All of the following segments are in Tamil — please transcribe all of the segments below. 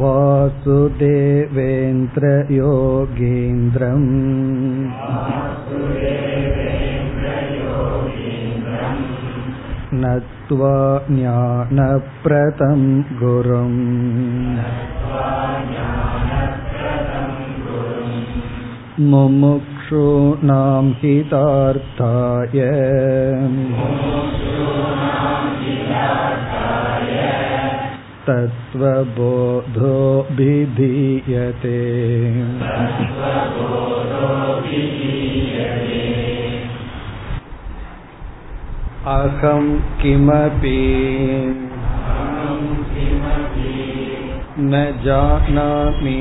वासुदेवेन्द्रयोगीन्द्रम् नत्वा ज्ञानप्रदं गुरुम् मुमुक्षूणां हितार्थाय तत्त्वबोधोऽभिधीयते अहं किमपि न जानामि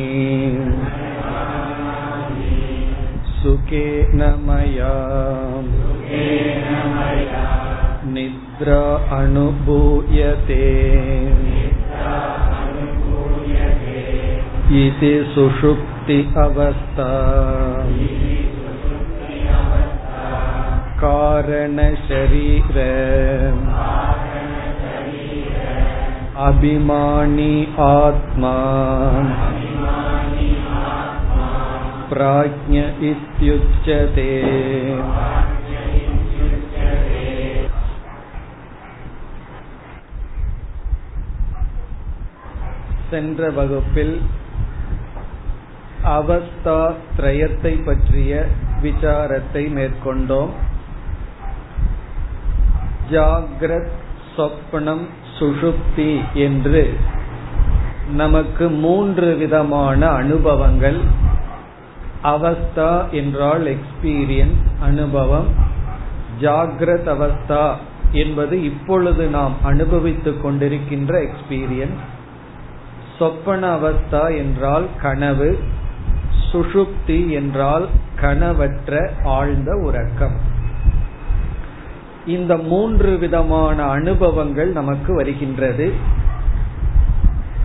सुखेन मया निद्रा अनुभूयते इति सुषुप्ति अवस्था कारणशरीर अभिमानी आत्मा प्राज्ञ इत्युच्यते சென்ற வகுப்பில் அவஸ்தா திரயத்தை பற்றிய விசாரத்தை மேற்கொண்டோம். ஜாகிரத் சொப்னம் சுஷுப்தி என்று நமக்கு மூன்று விதமான அனுபவங்கள். அவஸ்தா என்றால் எக்ஸ்பீரியன்ஸ் அனுபவம். ஜாகிரத் அவஸ்தா என்பது இப்பொழுது நாம் அனுபவித்துக் கொண்டிருக்கின்ற எக்ஸ்பீரியன்ஸ் சொப்பன அவஸ்தா என்றால் கனவு. சுஷுப்தி என்றால் கனவற்ற ஆழ்ந்த உறக்கம். இந்த மூன்று விதமான அனுபவங்கள் நமக்கு வருகின்றது.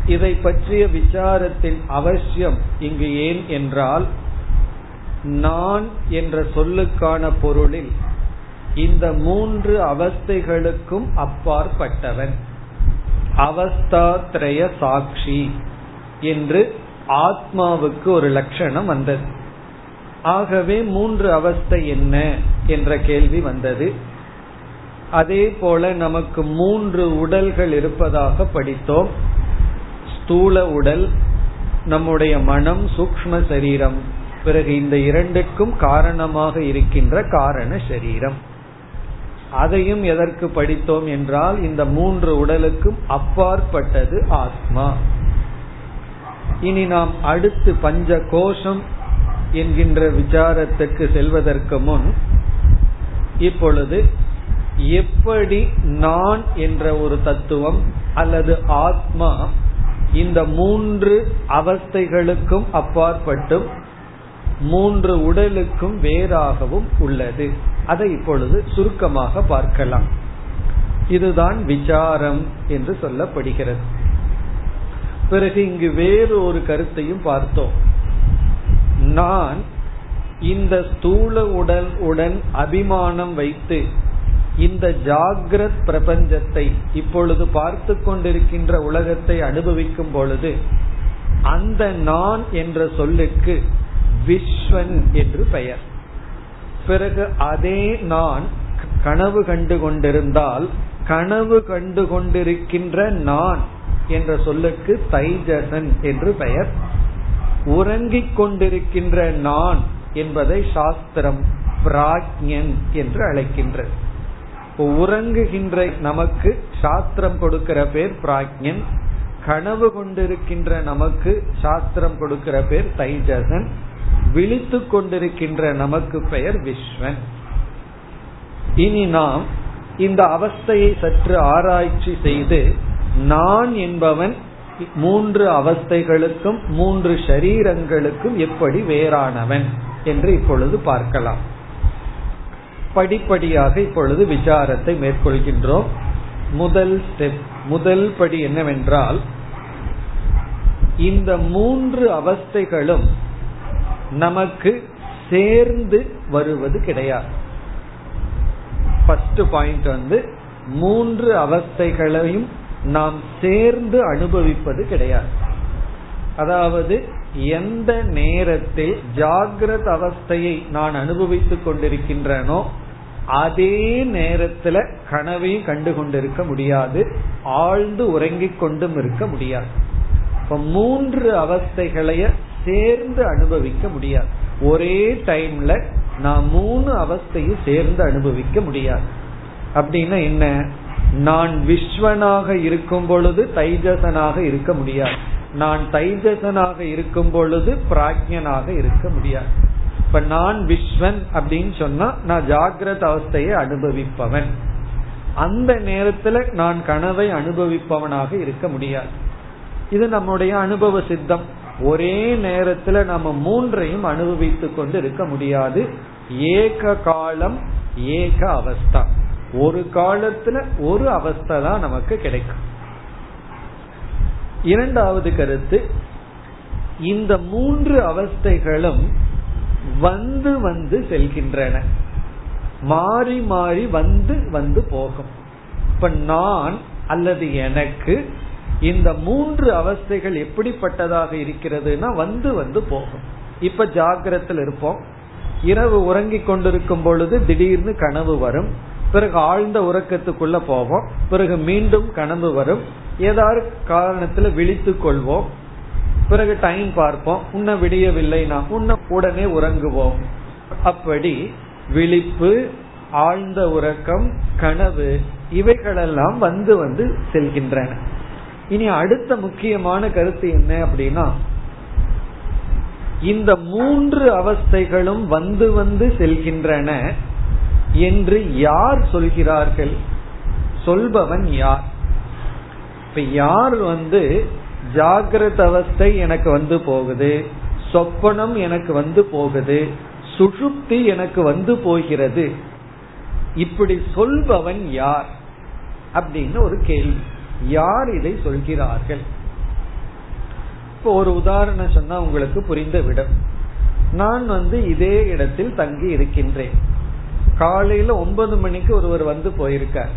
இதை பற்றிய விசாரத்தின் அவசியம் இங்கு ஏன் என்றால் நான் என்ற சொல்லுக்கான பொருளில் இந்த மூன்று அவஸ்தைகளுக்கும் அப்பாற்பட்டவன். அவஸ்தாத்ரய சாட்சி என்று ஆத்மாவுக்கு ஒரு லட்சணம் வந்தது. ஆகவே மூன்று அவஸ்தை என்ன? என்ற கேள்வி வந்தது. அதே போல நமக்கு மூன்று உடல்கள் இருப்பதாக படித்தோம். ஸ்தூல உடல் நம்முடைய மனம் சூக்ம சரீரம். பிறகு இந்த இரண்டுக்கும் காரணமாக இருக்கின்ற காரண சரீரம். அதையும் எதற்கு படித்தோம் என்றால் இந்த மூன்று உடலுக்கும் அப்பாற்பட்டது ஆத்மா. இனி நாம் அடுத்து பஞ்ச கோஷம் என்கின்ற விசாரத்துக்கு செல்வதற்கு முன் இப்பொழுது எப்படி நான் என்ற ஒரு தத்துவம் அல்லது ஆத்மா இந்த மூன்று அவஸ்தைகளுக்கும் அப்பாற்பட்டும் மூன்று உடலுக்கும் வேறாகவும் உள்ளது. அதை இப்பொழுது சுருக்கமாக பார்க்கலாம். இதுதான் விசாரம் என்று சொல்லப்படுகிறது. பிறகு இங்கு வேறு ஒரு கருத்தையும் பார்த்தோம். நான் இந்த ஸ்தூல உடல் உடன் அபிமானம் வைத்து இந்த ஜாகிரத் பிரபஞ்சத்தை இப்பொழுது பார்த்து கொண்டிருக்கின்ற உலகத்தை அனுபவிக்கும் பொழுது அந்த நான் என்ற சொல்லுக்கு விஸ்வன் என்று பெயர். பிறகு அதே நான் கனவு கண்டு கொண்டிருந்தால் கனவு கண்டு கொண்டிருக்கின்ற நான் என்ற சொல்லுக்கு தைஜசன் என்று பெயர். உறங்கிக் கொண்டிருக்கின்ற நான் என்பதை சாஸ்திரம் பிராக்ஞன் என்று அழைக்கின்றது. உறங்குகின்ற நமக்கு சாஸ்திரம் கொடுக்கிற பேர் பிராக்ஞன் கனவு கொண்டிருக்கின்ற நமக்கு சாஸ்திரம் கொடுக்கிற பேர் தைஜசன் விழித்து கொண்டிருக்கின்ற நமக்கு பெயர் விஸ்வன். இனி நாம் இந்த அவஸ்தையை சற்று ஆராய்ச்சி செய்து நான் என்பவன் மூன்று அவஸ்தைகளுக்கும் மூன்று ஷரீரங்களுக்கும் எப்படி வேறானவன் என்று இப்பொழுது பார்க்கலாம். படிப்படியாக இப்பொழுது விசாரத்தை மேற்கொள்கின்றோம். முதல் ஸ்டெப் முதல் படி என்னவென்றால் இந்த மூன்று அவஸ்தைகளும் நமக்கு சேர்ந்து வருவது கிடையாது. ஃபர்ஸ்ட் பாயிண்ட் வந்து மூன்று அவஸ்தைகளையும் நாம் சேர்ந்து அனுபவிப்பது கிடையாது. அதாவது எந்த நேரத்தில் ஜாகிரத அவஸ்தையை நான் அனுபவித்துக் கொண்டிருக்கின்றனோ அதே நேரத்துல கனவையும் கண்டு கொண்டிருக்க முடியாது ஆழ்ந்து உறங்கிக் கொண்டும் இருக்க முடியாது. இப்ப மூன்று அவஸ்தைகளைய சேர்ந்து அனுபவிக்க முடியாது. ஒரே டைம்ல நான் மூணு அவஸ்தையும் சேர்ந்து அனுபவிக்க முடியாது. அப்படின்னா என்ன? நான் விஸ்வனாக இருக்கும் பொழுது தைஜசனாக இருக்க முடியாது. நான் தைஜசனாக இருக்கும் பொழுது பிராஜ்யனாக இருக்க முடியாது. இப்ப நான் விஸ்வன் அப்படின்னு சொன்னா நான் ஜாகிரத அவஸ்தையை அனுபவிப்பவன். அந்த நேரத்துல நான் கனவை அனுபவிப்பவனாக இருக்க முடியாது. இது நம்முடைய அனுபவ சித்தம். ஒரே நேரத்துல நம்ம மூன்றையும் அனுபவித்துக் கொண்டு இருக்க முடியாது. ஏக காலம் ஏக அவஸ்தா. ஒரு காலத்துல ஒரு அவஸ்தை தான் நமக்கு கிடைக்கும். இரண்டாவது கருத்து இந்த மூன்று அவஸ்தைகளும் வந்து வந்து செல்கின்றன. மாறி மாறி வந்து வந்து போகும். இப்ப நான் அல்லது எனக்கு இந்த மூன்று அவஸ்தைகள் எப்படிப்பட்டதாக இருக்கிறதுனா வந்து வந்து போகும். இப்ப ஜாகிரத்தில் இருப்போம். இரவு உறங்கிக் கொண்டிருக்கும் பொழுது திடீர்னு கனவு வரும். பிறகு ஆழ்ந்த உறக்கத்துக்குள்ள போவோம். பிறகு மீண்டும் கனவு வரும். ஏதாவது காரணத்துல விழித்து கொள்வோம். பிறகு டைம் பார்ப்போம். உன்ன விடியவில்லைனா உன்ன உடனே உறங்குவோம். அப்படி விழிப்பு ஆழ்ந்த உறக்கம் கனவு இவைகளெல்லாம் வந்து வந்து செல்கின்றன. இனி அடுத்த முக்கியமான கருத்து என்ன அப்படின்னா இந்த மூன்று அவஸ்தைகளும் வந்து வந்து செல்கின்றன. என்று யார் சொல்கிறார்கள்? சொல்பவன் யார்? இப்ப யார் வந்து ஜாகிரத அவஸ்தை எனக்கு வந்து போகுது சொப்பனம் எனக்கு வந்து போகுது சுஷுப்தி எனக்கு வந்து போகிறது இப்படி சொல்பவன் யார்? அப்படின்னு ஒரு கேள்வி. யார் இதை சொல்கிறார்கள்? இப்போ ஒரு உதாரணம் சொன்னா உங்களுக்கு புரிந்து விடும் நான் வந்து இதே இடத்தில் தங்கி இருக்கின்றேன் காலையில ஒன்பது மணிக்கு ஒருவர் வந்து போயிருக்கார்.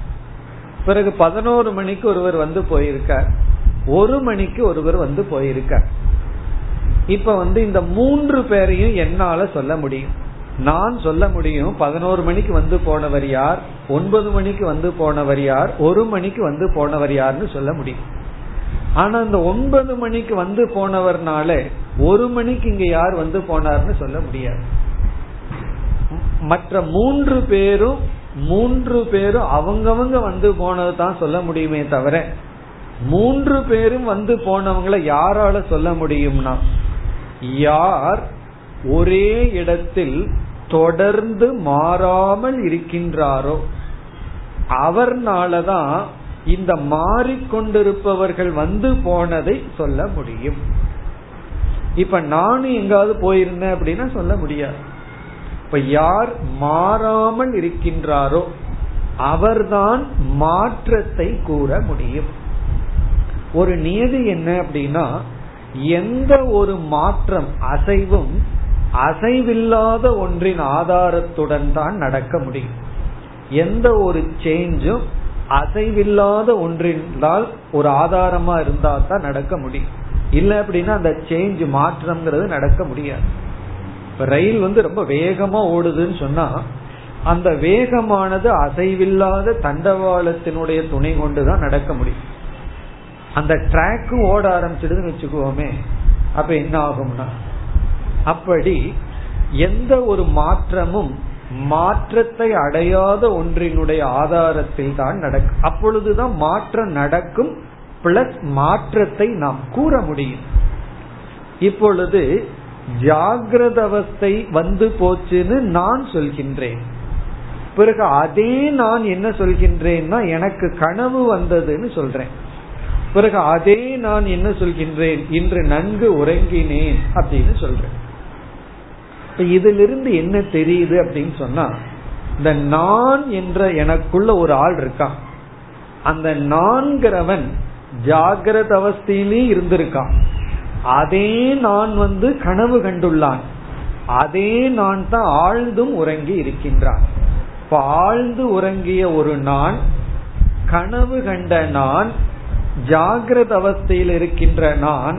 பிறகு பதினோரு மணிக்கு ஒருவர் வந்து போயிருக்கார். ஒரு மணிக்கு ஒருவர் வந்து போயிருக்கார். இப்ப வந்து இந்த மூன்று பேரையும் என்னால சொல்ல முடியும். நான் சொல்ல முடியும் பதினோரு மணிக்கு வந்து போனவர் யார் ஒன்பது மணிக்கு வந்து போனவர் யார் ஒரு மணிக்கு வந்து போனவர் யார்னு சொல்ல முடியும். ஆனா இந்த ஒன்பது மணிக்கு வந்து போனவர்னால ஒரு மணிக்கு இங்க யார் வந்து போனார்னு சொல்ல முடியாது. மற்ற மூன்று பேரும் மூன்று பேரும் அவங்கவங்க வந்து போனது தான் சொல்ல முடியுமே தவிர மூன்று பேரும் வந்து போனவங்களை யாரால சொல்ல முடியும்னா யார் ஒரே இடத்தில் தொடர்ந்து மாறாமல் இருக்கின்றாரோ அவர்னாலதான் இந்த மாறிக்கொண்டிருப்பவர்கள் வந்து போனதை சொல்ல முடியும். இப்ப நானும் எங்காவது போயிருந்தேன் அப்படின்னா சொல்ல முடியாது. இப்ப யார் மாறாமல் இருக்கின்றாரோ அவர்தான் மாற்றத்தை கூற முடியும். ஒரு நியதி என்ன அப்படின்னா எந்த ஒரு மாற்றம் அசைவும் அசைவில்லாத ஒன்றின் ஆதாரத்துடன் தான் நடக்க முடியும். எந்த ஒரு சேஞ்சும் அசைவில்லாத ஒன்றினால் ஒரு ஆதாரமா இருந்தா தான் நடக்க முடியும். இல்ல அப்படின்னா அந்த சேஞ்ச் மாற்றம்ங்கிறது நடக்க முடியாது. ரயில் வந்து ரொம்ப வேகமா ஓடுதுன்னு சொன்னா அந்த வேகமானது அசைவில்லாத தண்டவாளத்தினுடைய துணை கொண்டுதான் நடக்க முடியும். அந்த ட்ராக்கும் ஓட ஆரம்பிச்சிடுதுன்னு வச்சுக்கோமே அப்ப என்ன ஆகும்னா அப்படி எந்த ஒரு மாற்றமும் மாற்றத்தை அடையாத ஒன்றினுடைய ஆதாரத்தில் தான் நடக்கும் அப்பொழுதுதான் மாற்றம் நடக்கும் பிளஸ் மாற்றத்தை நாம் கூற முடியும். இப்பொழுது ஜாகிரத அவஸ்தை வந்து போச்சுன்னு நான் சொல்கின்றேன். பிறகு அதே நான் என்ன சொல்கின்றேன்னா எனக்கு கனவு வந்ததுன்னு சொல்றேன். பிறகு அதே நான் என்ன சொல்கின்றேன் இன்று நன்கு உறங்கினேன் அப்படின்னு சொல்றேன். இதிலிருந்து என்ன தெரியுது அப்படின்னு சொன்னா இந்த நான் என்ற எனக்குள்ள ஒரு ஆள் இருக்கான் அந்த நான்கிறவன் ஜாகிரத அவஸ்தையிலேயே இருந்திருக்கான் அதே நான் வந்து கனவு கண்டுள்ளான். அதே நான் தான் ஆழ்ந்தும் உறங்கி இருக்கின்றான். இப்ப ஆழ்ந்து உறங்கிய ஒரு நான் கனவு கண்ட நான் ஜாகிரத அவஸ்தையில் இருக்கின்ற நான்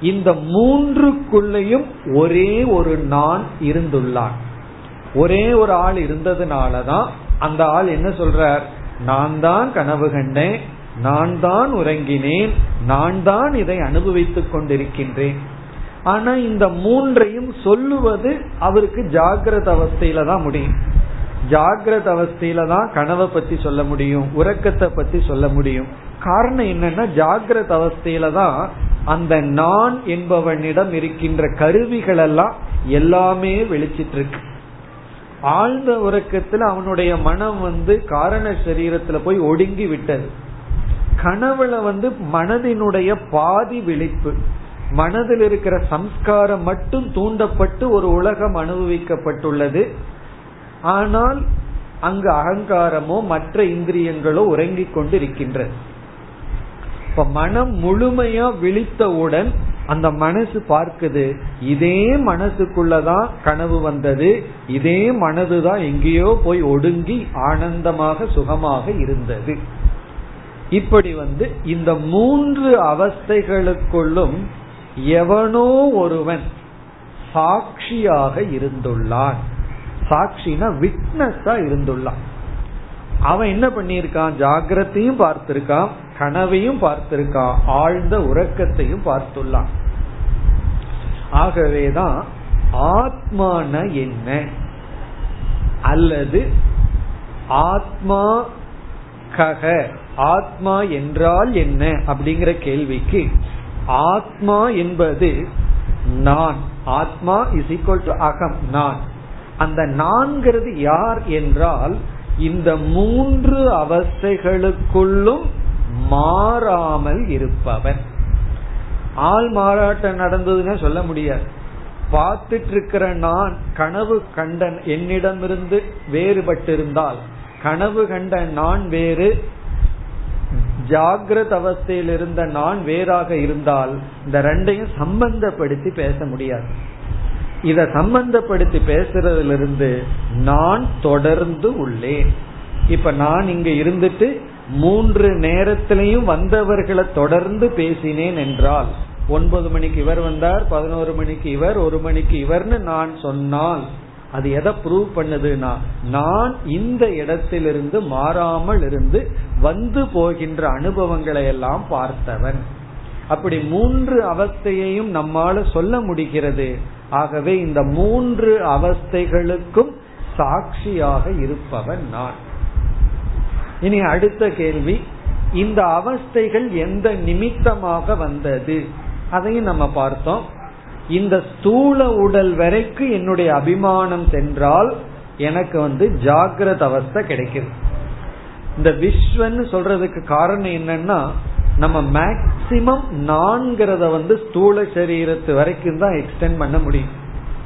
இந்த மூன்றுக்குள்ளேயும் ஒரே ஒரு நான் இருந்துள்ளான். ஒரே ஒரு ஆள் இருந்ததுனாலதான் அந்த ஆள் என்ன சொல்றார்? நான் தான் கனவு கண்டேன் நான் தான் உறங்கினேன் நான் தான் இதை அனுபவித்துக் கொண்டிருக்கின்றேன். ஆனா இந்த மூன்றையும் சொல்லுவது அவருக்கு ஜாகிரத அவஸ்தையில தான் முடியும். ஜாகிரத அவஸ்தையில தான் கனவை பத்தி சொல்ல முடியும் உறக்கத்தை பத்தி சொல்ல முடியும். காரணம் என்னன்னா ஜாகிரத அவஸ்தையில தான் அந்த நான் என்பவனிடம் இருக்கின்ற கருவிகள் எல்லாம் எல்லாமே வெளிச்சிட்டு இருக்கு ஆழ்ந்த உறக்கத்துல அவனுடைய மனம் வந்து காரண சரீரத்துல போய் ஒடுங்கி விட்டது. கனவுல வந்து மனதினுடைய பாதி விழிப்பு. மனதில் இருக்கிற சம்ஸ்காரம் மட்டும் தூண்டப்பட்டு ஒரு உலகம் அனுபவிக்கப்பட்டுள்ளது. ஆனால் அங்கு அகங்காரமோ மற்ற இந்திரியங்களோ உறங்கிக் கொண்டு இருக்கின்றது இப்ப மனம் முழுமையா விழித்தவுடன் அந்த மனசு பார்க்குது. இதே மனசுக்குள்ளதான் கனவு வந்தது. இதே மனதுதான் எங்கேயோ போய் ஒடுங்கி ஆனந்தமாக சுகமாக இருந்தது. இப்படி வந்து இந்த மூன்று அவஸ்தைகளுக்குள்ளும் எவனோ ஒருவன் சாட்சியாக இருந்துள்ளான். சாட்சினா விட்னஸா இருந்துள்ளான். அவன் என்ன பண்ணியிருக்கான்? ஜாகிரத்தையும் பார்த்திருக்கான் கனவையும் பார்த்திருக்கான் ஆழ்ந்த உறக்கத்தையும் பார்த்துள்ளான். ஆகவேதான் ஆத்மான என்ன? அல்லது ஆத்மா கக ஆத்மா என்றால் என்ன அப்படிங்கிற கேள்விக்கு ஆத்மா என்பது நான். ஆத்மா இஸ் ஈக்வல் டு அகம் நான். அந்த நான்கிறது யார் என்றால் இந்த மூன்று அவஸ்தைகளுக்குள்ளும் மாறாமல் இருப்பவன். ஆள் மாறாட்டம் நடந்ததுன்னா சொல்ல முடியாது. பார்த்துட்டு இருக்கிற நான் கனவு கண்டன் என்னிடமிருந்து வேறுபட்டிருந்தால் கனவு கண்ட நான் வேறு ஜாகிரத அவஸ்தையில் இருந்த நான் வேறாக இருந்தால் இந்த ரெண்டையும் சம்பந்தப்படுத்தி பேச முடியாது. இத சம்பந்தப்படுத்தி பேசுறதுல இருந்து நான் தொடர்ந்து உள்ளேன். இப்ப நான் இங்க இருந்துட்டு மூன்று நேரத்திலையும் வந்தவர்களை தொடர்ந்து பேசினேன் என்றால் ஒன்பது மணிக்கு இவர் வந்தார் பதினோரு மணிக்கு இவர் ஒரு மணிக்கு இவர்னு நான் சொன்னால் அது எதை ப்ரூவ் பண்ணுதுன்னா நான் இந்த இடத்திலிருந்து மாறாமல் இருந்து வந்து போகின்ற அனுபவங்களை எல்லாம் பார்த்தவன். அப்படி மூன்று அவஸ்தையையும் நம்மால சொல்ல முடிகிறது. ஆகவே இந்த மூன்று அவஸ்தைகளுக்கும் சாட்சியாக இருப்பவன் நான். இனி அடுத்த கேள்வி இந்த அவஸ்தைகள் எந்த நிமித்தமாக வந்தது? அதையும் நம்ம பார்த்தோம். இந்த ஸ்தூல உடல் வரைக்கும் என்னுடைய அபிமானம் சென்றால் எனக்கு வந்து ஜாகிரத அவஸ்தை கிடைக்குது இந்த விஸ்வன்னு சொல்றதுக்கு காரணம் என்னன்னா நம்ம மேக்சிமம் நான்கிறத வந்து ஸ்தூல சரீரத்து வரைக்கும் தான் எக்ஸ்டெண்ட் பண்ண முடியும்.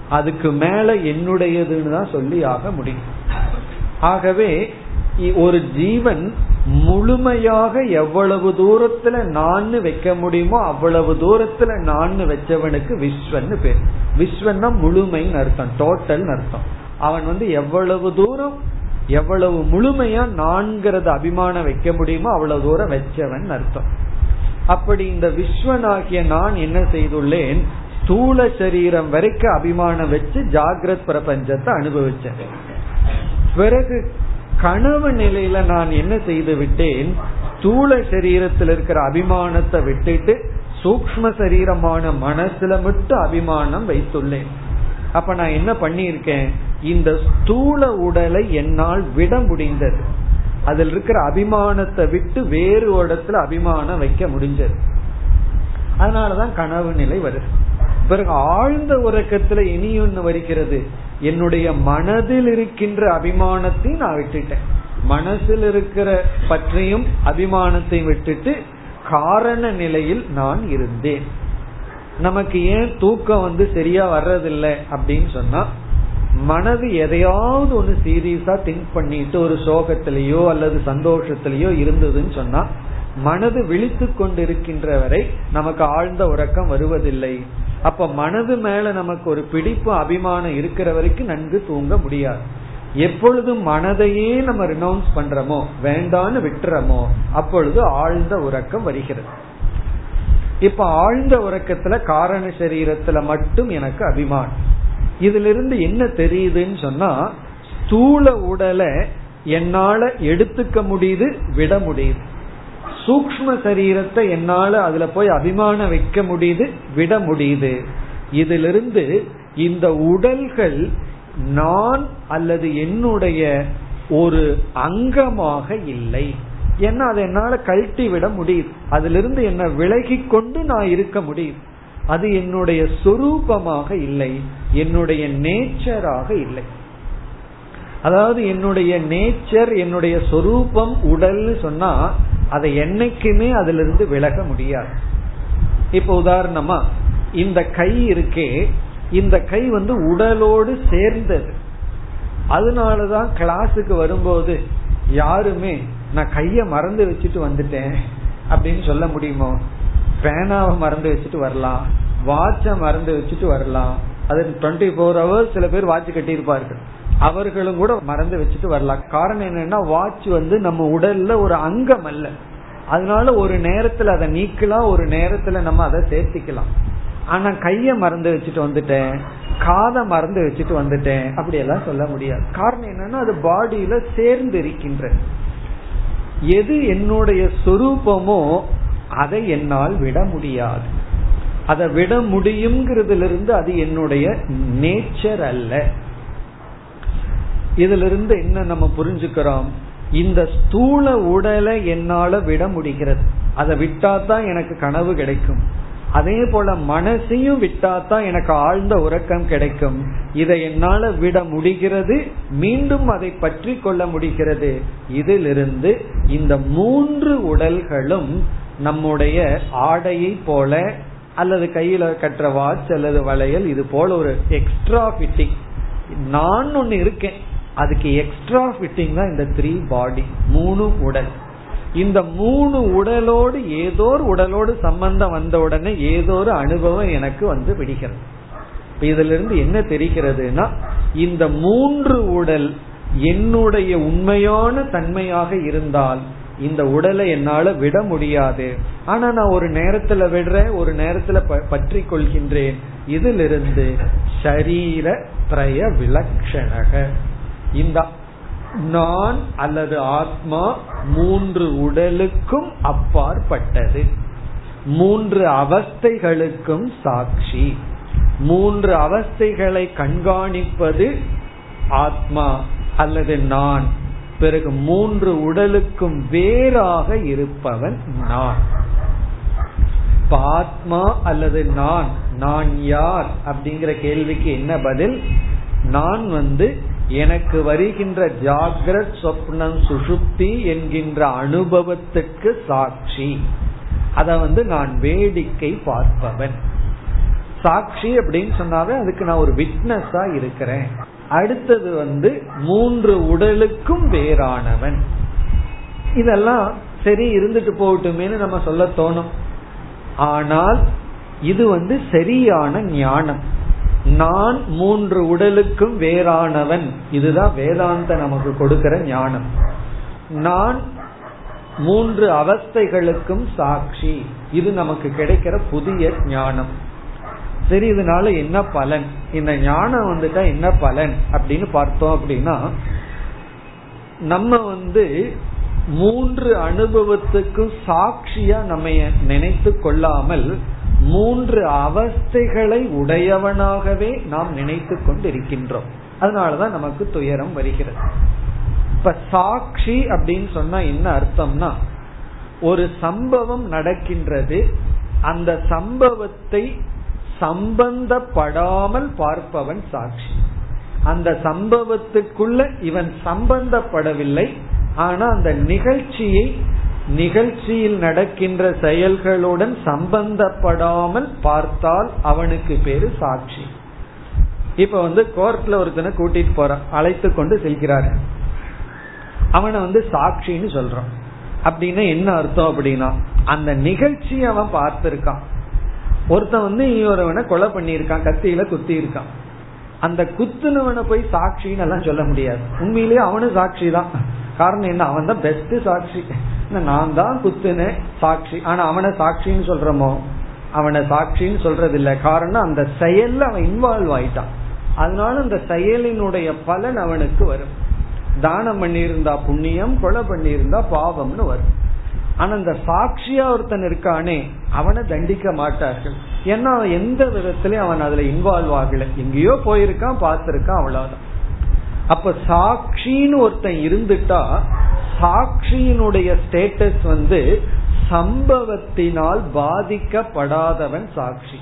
அதுக்கு மேல என்னுடையதுன்னு தான் சொல்லி ஆக முடியும். ஆகவே ஒரு ஜீவன் முழுமையாக எவ்வளவு தூரத்துல நான் வைக்க முடியுமோ அவ்வளவு தூரத்துல நான் வச்சவனுக்கு விஸ்வன்னு பேர். விஸ்வன்னா முழுமைன்னு அர்த்தம் டோட்டல் அர்த்தம். அவன் வந்து எவ்வளவு தூரம் எவ்வளவு முழுமையா நான்கிறது அபிமானம் வைக்க முடியுமோ அவ்வளவு தூரம் வச்சவன் அர்த்தம். அப்படி இந்த விஸ்வனாகிய நான் என்ன செய்துள்ளேன் ஸ்தூல சரீரம் வரைக்கும் அபிமானம் வச்சு ஜாகிரத் பிரபஞ்சத்தை அனுபவிச்சேன். பிறகு கனவு நிலையில நான் என்ன செய்து விட்டேன்? ஸ்தூல சரீரத்தில் இருக்கிற அபிமானத்தை விட்டுட்டு சூக்ம சரீரமான மனசுல மட்டும் அபிமானம் வைத்துள்ளேன். அப்ப நான் என்ன பண்ணியிருக்கேன்? இந்த ஸ்தூல உடலை என்னால் விட முடிந்தது. அதில் இருக்கிற அபிமானத்தை விட்டு வேறு இடத்துல அபிமானம் வைக்க முடிஞ்சது. அதனாலதான் கனவு நிலை வருது. பிறகு ஆழ்ந்த உறக்கத்துல இனி வருகிறது. என்னுடைய மனதில் இருக்கின்ற அபிமானத்தையும் நான் விட்டுட்டேன். மனசில் இருக்கிற பற்றியும் அபிமானத்தையும் விட்டுட்டு காரண நிலையில் நான் இருந்தேன். நமக்கு ஏன் தூக்கம் வந்து சரியா வர்றதில்லை அப்படின்னு சொன்னா மனது எதையாவது ஒன்று சீரியஸா திங்க் பண்ணிட்டு ஒரு சோகத்திலேயோ அல்லது சந்தோஷத்திலேயோ இருந்ததுன்னு சொன்னா மனது விழித்து கொண்டிருக்கின்ற வரை நமக்கு ஆழ்ந்த உறக்கம் வருவதில்லை. அப்ப மனது மேல நமக்கு ஒரு பிடிப்பு அபிமானம் இருக்கிற வரைக்கும் நன்கு தூங்க முடியாது. எப்பொழுது மனதையே நம்ம ரினௌன்ஸ் பண்றோமோ வேண்டான்னு விட்டுறமோ அப்பொழுது ஆழ்ந்த உறக்கம் வருகிறது. இப்ப ஆழ்ந்த உறக்கத்துல காரண சரீரத்துல மட்டும் எனக்கு அபிமானம். இதுல இருந்து என்ன தெரியுதுன்னு சொன்னா ஸ்தூல உடலை என்னால எடுத்துக்க முடியுது விட முடியுது. சூக்ம சரீரத்தை என்னால அதுல போய் அபிமானம் வைக்க முடியுது விட முடியுது. இதிலிருந்து இந்த உடல்கள் நான் அல்லது என்னுடைய ஒரு அங்கமாக இல்லை. ஏன்னா அதை என்னால கழட்டி விட முடியுது. அதிலிருந்து என்ன விலகி கொண்டு நான் இருக்க முடியும் அது என்னுடைய சொரூபமாக இல்லை. என்னுடைய நேச்சராக இல்லை. அதாவது என்னுடைய நேச்சர் என்னுடைய சொரூபம் உடல்னு சொன்னா அதை என்னைக்குமே அதுல இருந்து விலக முடியாது. இப்ப உதாரணமா இந்த கை இருக்கே இந்த கை வந்து உடலோடு சேர்ந்தது. அதனாலதான் கிளாஸுக்கு வரும்போது யாருமே நான் கைய மறந்து வச்சுட்டு வந்துட்டேன் அப்படின்னு சொல்ல முடியுமோ? பேனாவை மறந்து வச்சுட்டு வரலாம் வாட்ச மறந்து வச்சுட்டு வரலாம். அது டுவெண்ட்டி ஃபோர் ஹவர்ஸ் சில பேர் வாட்ச் கட்டியிருப்பார்கள். அவர்களும் கூட மறந்து வச்சுட்டு வரலாம். காரணம் என்னன்னா வாட்ச் வந்து நம்ம உடல்ல ஒரு அங்கம் அல்ல. அதனால ஒரு நேரத்துல அதை நீக்கலாம் ஒரு நேரத்துல நம்ம அதை சேர்த்திக்கலாம். ஆனா கைய மறந்து வச்சுட்டு வந்துட்டேன் காதை மறந்து வச்சுட்டு வந்துட்டேன் அப்படி எல்லாம் சொல்ல முடியாது. காரணம் என்னன்னா அது பாடியில சேர்ந்து இருக்கின்ற எது என்னுடைய சொரூபமோ அதை என்னால் விட முடியாது. அதை விட முடியுங்கிறதுல இருந்து அது என்னுடைய நேச்சர் அல்ல. இதுல இருந்து என்ன நம்ம புரிஞ்சுக்கிறோம்? இந்த ஸ்தூல உடலை என்னால விட முடிகிறது. அதை விட்டா தான் எனக்கு கனவு கிடைக்கும். அதே போல மனசையும் விட்டாதான் எனக்கு ஆழ்ந்த உறக்கம் கிடைக்கும். இதை என்னால விட முடிகிறது? மீண்டும் அதை பற்றி கொள்ள முடிகிறது. இதிலிருந்து இந்த மூன்று உடல்களும் நம்முடைய ஆடையை போல அல்லது கையில கட்டுற வாட்ச் அல்லது வளையல் இது போல ஒரு எக்ஸ்ட்ரா ஃபிட்டிங் நான் ஒன்னு இருக்கேன். அதுக்கு எக்ஸ்ட்ரா ஃபிட்டிங் தான் இந்த த்ரீ பாடி மூணு உடல். இந்த மூணு உடலோடு ஏதோ ஒரு உடலோடு சம்பந்தம் வந்த உடனே ஏதோ ஒரு அனுபவம் எனக்கு வந்து விடுகிறது. இதுல இருந்து என்ன தெரிகிறதுனா இந்த மூன்று உடல் என்னுடைய உண்மையான தன்மையாக இருந்தால் இந்த உடலை என்னால விட முடியாது. ஆனா நான் ஒரு நேரத்துல விடுறேன் ஒரு நேரத்துல பற்றி கொள்கின்றேன். இதிலிருந்து சரீர திரய விலக்ஷணக. இந்த நான் அல்லது ஆத்மா மூன்று உடலுக்கும் அப்பாற்பட்டது. மூன்று அவஸ்தைகளுக்கும் சாட்சி. மூன்று அவஸ்தைகளை கண்காணிப்பது ஆத்மா அல்லது நான். பிறகு மூன்று உடலுக்கும் வேறாக இருப்பவன் நான். ஆத்மா அல்லது நான் நான் யார் அப்படிங்கிற கேள்விக்கு என்ன பதில்? நான் வந்து எனக்கு வருகின்ற ஜாகிரத் சொப்னம் சுசுப்தி என்கின்ற அனுபவத்துக்கு சாட்சி. அத வந்து நான் வேடிக்கை பார்ப்பவன். சாட்சி அப்படின்னு சொன்னாவே அதுக்கு நான் ஒரு விட்னஸா இருக்கிறேன். அடுத்தது வந்து மூன்று உடலுக்கும் வேறானவன். இதெல்லாம் சரி இருந்துட்டு போகட்டுமேனு நம்ம சொல்ல தோணும். ஆனால் இது வந்து சரியான ஞானம். நான் மூன்று உடலுக்கும் வேறானவன். இதுதான் வேதாந்த நமக்கு கொடுக்கிற ஞானம். நான் மூன்று அவஸ்தைகளுக்கும் சாட்சி. இது நமக்கு கிடைக்கிற புதிய ஞானம். சரி இதனால என்ன பலன்? இந்த ஞானம் வந்துட்டா என்ன பலன் அப்படின்னு பார்த்தோம் அப்படின்னா நம்ம வந்து மூன்று அனுபவத்துக்கும் சாட்சியா நம்ம நினைத்து கொள்ளாமல் மூன்று அவஸ்தைகளை உடையவனாகவே நாம் நினைத்து கொண்டிருக்கின்றோம். அதனாலதான் நமக்கு துயரம் வருகிறது. இப்ப சாட்சி அப்படின்னு சொன்னா என்ன அர்த்தம்னா ஒரு சம்பவம் நடக்கின்றது அந்த சம்பவத்தை சம்பந்தப்படாமல் பார்ப்பவன் சாட்சி. அந்த சம்பவத்துக்குள்ள இவன் சம்பந்தப்படவில்லை ஆனா அந்த நிகழ்ச்சியை நிகழ்ச்சியில் நடக்கின்ற செயல்களுடன் சம்பந்தப்படாமல் பார்த்தால் அவனுக்கு பேரு சாட்சி. இப்ப வந்து கோர்ட்ல ஒருத்தனை கூட்டிட்டு போறான். அழைத்து கொண்டு செல்கிறார். அவனை வந்து சாட்சின்னு சொல்றான். அப்படின்னா என்ன அர்த்தம் அப்படின்னா அந்த நிகழ்ச்சி அவன் பார்த்திருக்கான். ஒருத்தன் வந்து ஒருவனை கொலை பண்ணியிருக்கான் கத்தியில குத்தி இருக்கான் அந்த குத்துனவனை போய் சாட்சின்னு எல்லாம் சொல்ல முடியாது. உண்மையிலேயே அவனும் சாட்சி தான் காரணம் என்ன? அவன் தான் பெஸ்ட் சாட்சி. நான் தான் குத்துன சாட்சி. ஆனா அவனை சாட்சின்னு சொல்றோமோ? அவனை சாட்சின்னு சொல்றது இல்ல காரணம் அந்த செயல்ல அவன் இன்வால்வ் ஆயிட்டான். அதனால அந்த செயலினுடைய பலன் அவனுக்கு வரும். தானம் பண்ணியிருந்தா புண்ணியம் கொலை பண்ணியிருந்தா பாவம்னு வரும். ஆனா அந்த சாட்சியா ஒருத்தன் இருக்கானே அவனை தண்டிக்க மாட்டார்கள். ஏன்னா அவன் எந்த விதத்திலயும் அவன் அதுல இன்வால்வ் ஆகல. எங்கேயோ போயிருக்கான் பார்த்திருக்கான் அவ்வளவுதான். அப்ப சாட்சின்னு ஒருத்தன் இருந்துட்டா சாட்சியினுடைய ஸ்டேட்டஸ் வந்து சம்பவத்தினால் பாதிக்கப்படாதவன் சாட்சி.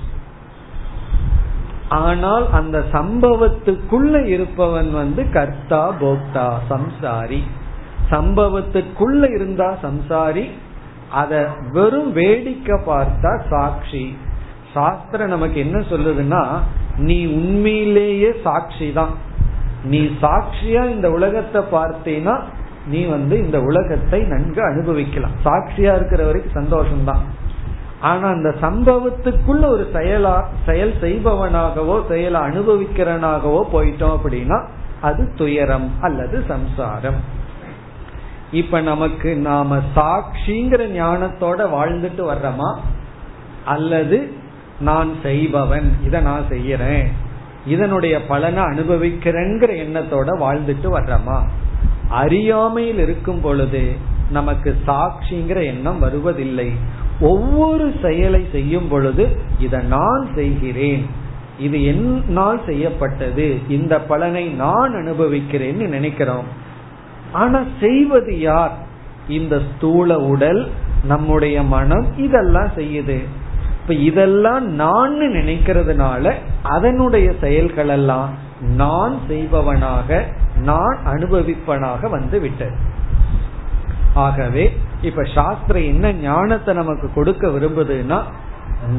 ஆனால் அந்த சம்பவத்துக்குள்ள இருப்பவன் வந்து கர்த்தா போக்தா சம்சாரி. சம்பவத்துக்குள்ள இருந்தா சம்சாரி அத வெறும் வேடிக்கை பார்த்தா சாட்சி. சாஸ்திரம் நமக்கு என்ன சொல்லுதுன்னா நீ உண்மையிலேயே சாட்சி தான் நீ சாட்சியா இந்த உலகத்தை பார்த்தீங்கன்னா நீ வந்து இந்த உலகத்தை நன்கு அனுபவிக்கலாம். சாட்சியா இருக்கிற வரைக்கும் சந்தோஷம்தான். ஆனா அந்த சம்பவத்துக்குள்ள ஒரு செயலா செயல் செய்பவனாகவோ செயலை அனுபவிக்கிறனாகவோ போயிட்டோம் அப்படின்னா அது துயரம் அல்லது சம்சாரம். இப்ப நமக்கு நாம சாட்சிங்கிற ஞானத்தோட வாழ்ந்துட்டு வர்றோமா? அல்லது நான் செய்பவன் இத நான் செய்யறேன். இதனுடைய பலனை அனுபவிக்கிறேங்கிற எண்ணத்தோட வாழ்ந்துட்டு வர்றோமா? அறியாமையில் இருக்கும் பொழுது நமக்கு சாட்சிங்கிற எண்ணம் வருவதில்லை. ஒவ்வொரு செயலை செய்யும் பொழுது இதை நான் செய்கிறேன். இது என்னால் செய்யப்பட்டது. இந்த பலனை நான் அனுபவிக்கிறேன்னு நினைக்கிறோம். ஆனா செய்வது யார்? இந்த ஸ்தூல உடல் நம்முடைய மனம் இதெல்லாம் செய்யுது. இப்ப இதெல்லாம் நான் நினைக்கிறதுனால அதனுடைய செயல்கள் எல்லாம் நான் செய்பவனாக நான் அனுபவிப்பனாக வந்து விட்டது. ஆகவே இப்ப சாஸ்திரம் என்ன ஞானத்தை நமக்கு கொடுக்க விரும்புதுன்னா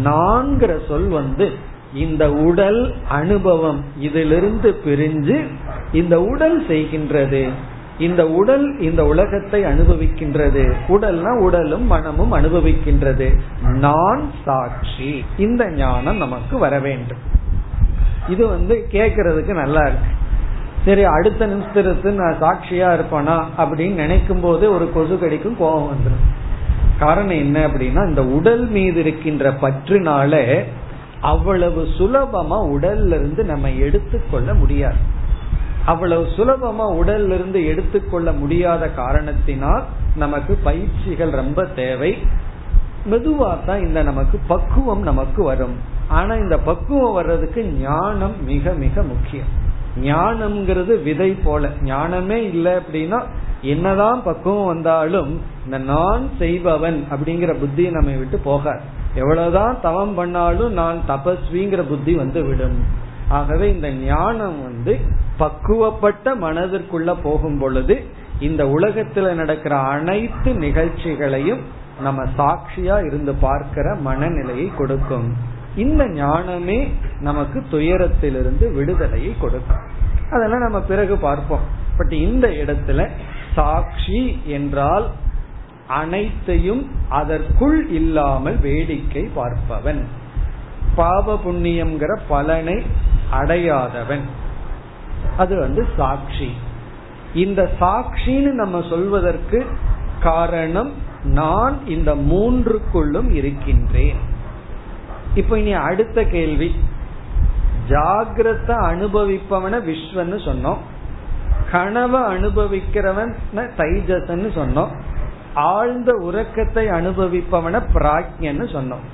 நான்கிற சொல் வந்து இந்த உடல் அனுபவம் இதிலிருந்து பிரிஞ்சு இந்த உடல் செய்கின்றது இந்த உடல் இந்த உலகத்தை அனுபவிக்கின்றது. உடல்னா உடலும் மனமும் அனுபவிக்கின்றது. நான் சாட்சி. இந்த ஞானம் நமக்கு வர வேண்டும். இது வந்து கேட்கறதுக்கு நல்லா இருக்கு. சரி அடுத்த நிமிஷத்துக்கு நான் சாட்சியா இருப்பேனா அப்படின்னு நினைக்கும் போது ஒரு கொசு கடிக்கும் கோபம் வந்துடும் காரணம் என்ன அப்படின்னா இந்த உடல் மீது இருக்கின்ற பற்றுனால அவ்வளவு சுலபமா உடல்ல இருந்து நம்ம எடுத்துக்கொள்ள முடியாது. அவ்வளவு சுலபமா உடல்ல இருந்து எடுத்துக்கொள்ள முடியாத காரணத்தினால் நமக்கு பயிற்சிகள் ரொம்ப தேவை. மெதுவா தான் இந்த நமக்கு பக்குவம் நமக்கு வரும். ஆனா இந்த பக்குவம் வர்றதுக்கு ஞானம் மிக மிக முக்கியம். ஞானம்ங்கிறது விதை போல. ஞானமே இல்லை அப்படின்னா என்னதான் பக்குவம் வந்தாலும் இந்த நான் செய்பவன் அப்படிங்கிற புத்தி நம்ம விட்டு போக எவ்வளவுதான் தவம் பண்ணாலும் நான் தபஸ்விங்கிற புத்தி வந்து விடும். ஆகவே இந்த ஞானம் வந்து பக்குவப்பட்ட மனதிற்குள்ள போகும் பொழுது இந்த உலகத்துல நடக்கிற அனைத்து நிகழ்ச்சிகளையும் நம்ம சாட்சியா இருந்து பார்க்கிற மனநிலையை கொடுக்கும். இந்த ஞானமே நமக்கு துயரத்திலிருந்து விடுதலையை கொடுக்கும். அதெல்லாம் நம்ம பிறகு பார்ப்போம். பட் இந்த இடத்துல சாட்சி என்றால் அனைத்தையும் அதற்குள் இல்லாமல் வேடிக்கை பார்ப்பவன். பாவ புண்ணியம்ங்கிற பலனை அடையாதவன். அது வந்து சாட்சி. இந்த சாட்சின்னு நம்ம சொல்வதற்கு காரணம் நான் இந்த மூன்றுக்குள்ளும் இருக்கின்றேன். இப்ப இனி அடுத்த கேள்வி. ஜாகிரத அனுபவிப்பவன விஸ்வன்னு சொன்னோம். கனவை அனுபவிக்கிறவன் தைஜசன்னு சொன்னோம். ஆழ்ந்த உறக்கத்தை அனுபவிப்பவன பிராஜ்யன்னு சொன்னோம்.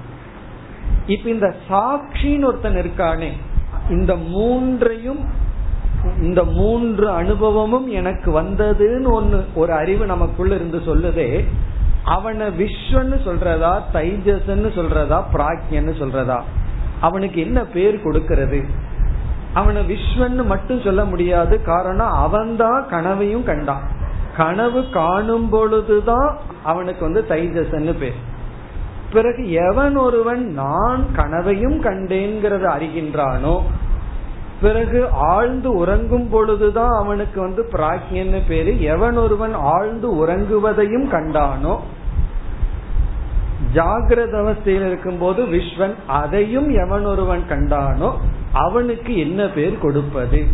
இப்ப இந்த சாட்சின்னு ஒருத்தன் இருக்கானே இந்த மூன்றையும் இந்த மூன்று அனுபவமும் எனக்கு வந்ததுன்னு ஒன்னு ஒரு அறிவு நமக்குள்ள இருந்து சொல்லுதே அவனை விஸ்வன்னு சொல்றதா தைஜஸ்ன்னு சொல்றதா பிராக்யன்னு சொல்றதா? அவனுக்கு என்ன பேர் கொடுக்கிறது? அவனை விஸ்வன்னு மட்டும் சொல்ல முடியாது காரணம் அவன்தான் கனவையும் கண்டான். கனவு காணும் பொழுதுதான் அவனுக்கு வந்து தைஜசன்னு பேர். பிறகு எவன் ஒருவன் நான் கனவையும் கண்டேங்கிறத அறிகின்றானோ பிறகு ஆழ்ந்து உறங்கும் பொழுதுதான் அவனுக்கு வந்து பிராக்யன்னு பேரு. எவன் ஒருவன் ஆழ்ந்து உறங்குவதையும் கண்டானோ ஜாகிரத அவஸ்தையில் இருக்கும் போது விஸ்வன் அதையும் எவன் ஒருவன் கண்டானோ அவனுக்கு என்ன பேர் கொடுப்பது?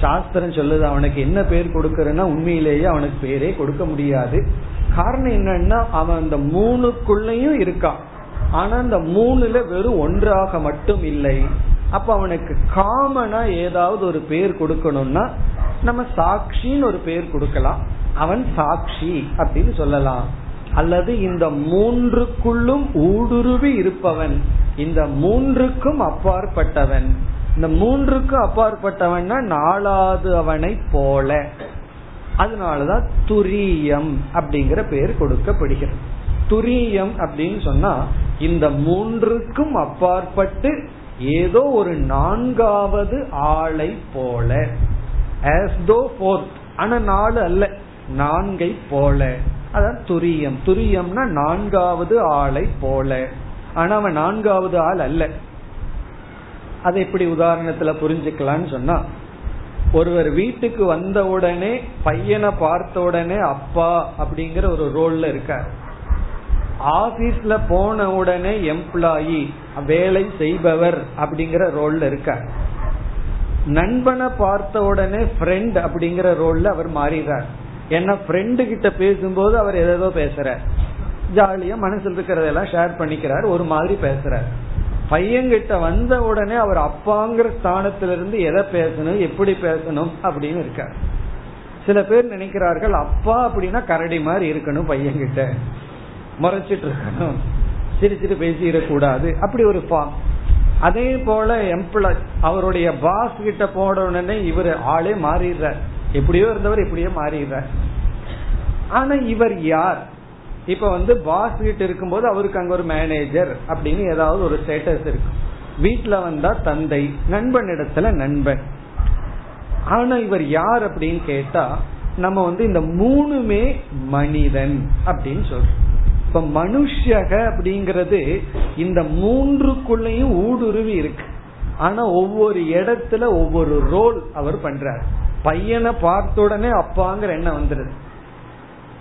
சாஸ்திரம் சொல்லுது அவனுக்கு என்ன பேர் கொடுக்கறன்னா உண்மையிலேயே அவனுக்கு பேரே கொடுக்க முடியாது. காரணம் என்னன்னா அவன் அந்த மூணுக்குள்ளயும் இருக்கான். ஆனா அந்த மூணுல வெறும் ஒன்றாக மட்டும் இல்லை. அப்ப அவனுக்கு காமனா ஏதாவது ஒரு பேர் கொடுக்கணும்னா நம்ம சாட்சின்னு ஒரு பேர் கொடுக்கலாம். அவன் சாட்சி அப்படின்னு சொல்லலாம். அல்லது இந்த மூன்றுக்குள்ளும் ஊடுருவி இருப்பவன் இந்த மூன்றுக்கும் அப்பாற்பட்டவன். இந்த மூன்றுக்கும் அப்பாற்பட்டவன்னா நாலாவது அவனை போல. அதனாலதான் துரியம் அப்படிங்கிற பெயர் கொடுக்கப்படுகிறது. துரியம் அப்படின்னு சொன்னா இந்த மூன்றுக்கும் அப்பாற்பட்டு ஏதோ ஒரு நான்காவது ஆளை போல. ஆனா நாலு அல்ல நான்கை போல. அதான் துரியம். துரியம்னா நான்காவது ஆளை போல. ஆனா அவன் நான்காவது ஆள் அல்ல. அதை எப்படி உதாரணத்துல புரிஞ்சுக்கலாம்னு சொன்னா ஒருவர் வீட்டுக்கு வந்த உடனே பையனை பார்த்த உடனே அப்பா அப்படிங்கிற ஒரு ரோல்ல இருக்கார். ஆபீஸ்ல போன உடனே எம்ப்ளாயி வேலை செய்பவர் அப்படிங்கிற ரோல்ல இருக்கார். நண்பனை பார்த்த உடனே ஃப்ரெண்ட் அப்படிங்கிற ரோல்ல அவர் மாறிடுறார். ஏன்னா ஃப்ரெண்டு கிட்ட பேசும்போது அவர் ஏதோ பேசுறார். ஜாலியா மனசில் இருக்கிறதெல்லாம் ஷேர் பண்ணிக்கிறார் ஒரு மாதிரி பேசுறார். பையன்கிட்ட வந்த உடனே அவர் அப்பாங்கிற ஸ்தானத்திலிருந்து எதை பேசணும் எப்படி பேசணும் அப்படின்னு இருக்கார். சில பேர் நினைக்கிறார்கள் அப்பா அப்படின்னா கரடி மாதிரி இருக்கணும் பையன்கிட்ட. முறைச்சிட்டு இருக்கணும். சிரிச்சிட்டு பேசிடக்கூடாது. அப்படி ஒரு ஃபார்ம் அதே போல எம்ப்ளாய் அவருடைய பாஸ் கிட்ட போன உடனே இவர் ஆளே மாறிடுறார். எப்படியோ இருந்தவர் எப்படியோ மாறிடுறார். ஆனா இவர் யார்? இப்ப வந்து பாஸ் வீட்டு இருக்கும்போது அவருக்கு அங்க ஒரு மேனேஜர் அப்படின்னு ஏதாவது ஒரு ஸ்டேட்டஸ் இருக்கும். வீட்டுல வந்தா தந்தை நண்பன் இடத்துல நண்பன். ஆனா இவர் யார் அப்படின்னு கேட்டா நம்ம வந்து இந்த மூணுமே மனிதன் அப்படின்னு சொல்றோம். இப்ப மனுஷக அப்படிங்கறது இந்த மூன்றுக்குள்ளயும் ஊடுருவி இருக்கு. ஆனா ஒவ்வொரு இடத்துல ஒவ்வொரு ரோல் அவர் பண்றார். பையனை பார்த்த உடனே அப்பாங்கிற எண்ணம் வந்துருது.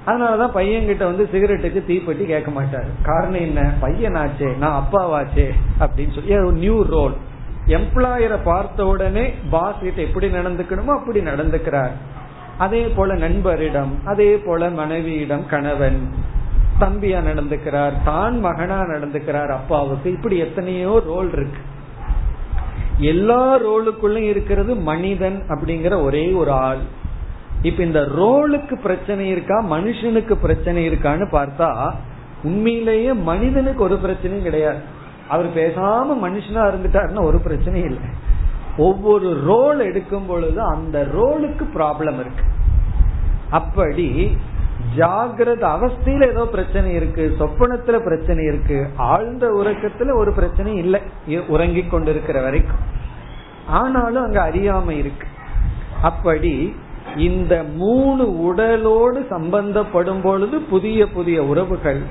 அதனாலதான் பையன் கிட்ட வந்து சிகரெட்டுக்கு தீப்பெட்டி கேட்க மாட்டாரு. காரணம் என்ன? பையனாச்சே நான் அப்பாவாச்சே அப்படின்னு சொல்லி நியூ ரோல் எம்ப்ளாயரை பார்த்த உடனே பாஸ் கிட்ட எப்படி நடந்துக்கணுமோ அப்படி நடந்துக்கிறார். அதே போல நண்பரிடம் அதே போல மனைவியிடம் கணவன். தம்பியா நடந்துக்கிறார் தான் மகனா நடந்துக்கிறார் அப்பாவுக்கு. இப்படி எத்தனையோ ரோல் இருக்கு. எல்லா ரோலுக்குள்ளும் இருக்கிறது மனிதன் அப்படிங்கிற ஒரே ஒரு ஆள். இப்ப இந்த ரோலுக்கு பிரச்சனை இருக்கா மனுஷனுக்கு பிரச்சனை இருக்கான்னு பார்த்தா உண்மையிலேயே மனிதனுக்கு ஒரு பிரச்சனையும் கிடையாது. அவர் பேசாம மனுஷனா இருந்துட்டாருன்னா ஒரு பிரச்சனையும் இல்லை. ஒவ்வொரு ரோல் எடுக்கும் பொழுது அந்த ரோலுக்கு ப்ராப்ளம் இருக்கு. அப்படி ஜாகிரத அவஸ்தையில ஏதோ பிரச்சனை இருக்கு சொப்பனத்துல பிரச்சனை இருக்கு ஆழ்ந்த உறக்கத்துல ஒரு பிரச்சனை இல்லை. உறங்கிக் கொண்டிருக்கிற வரைக்கும். ஆனாலும் அங்க அறியாம இருக்கு. அப்படி இந்த மூணு உடலோடு சம்பந்தப்படும் பொழுது புதிய புதிய உறவுகள்.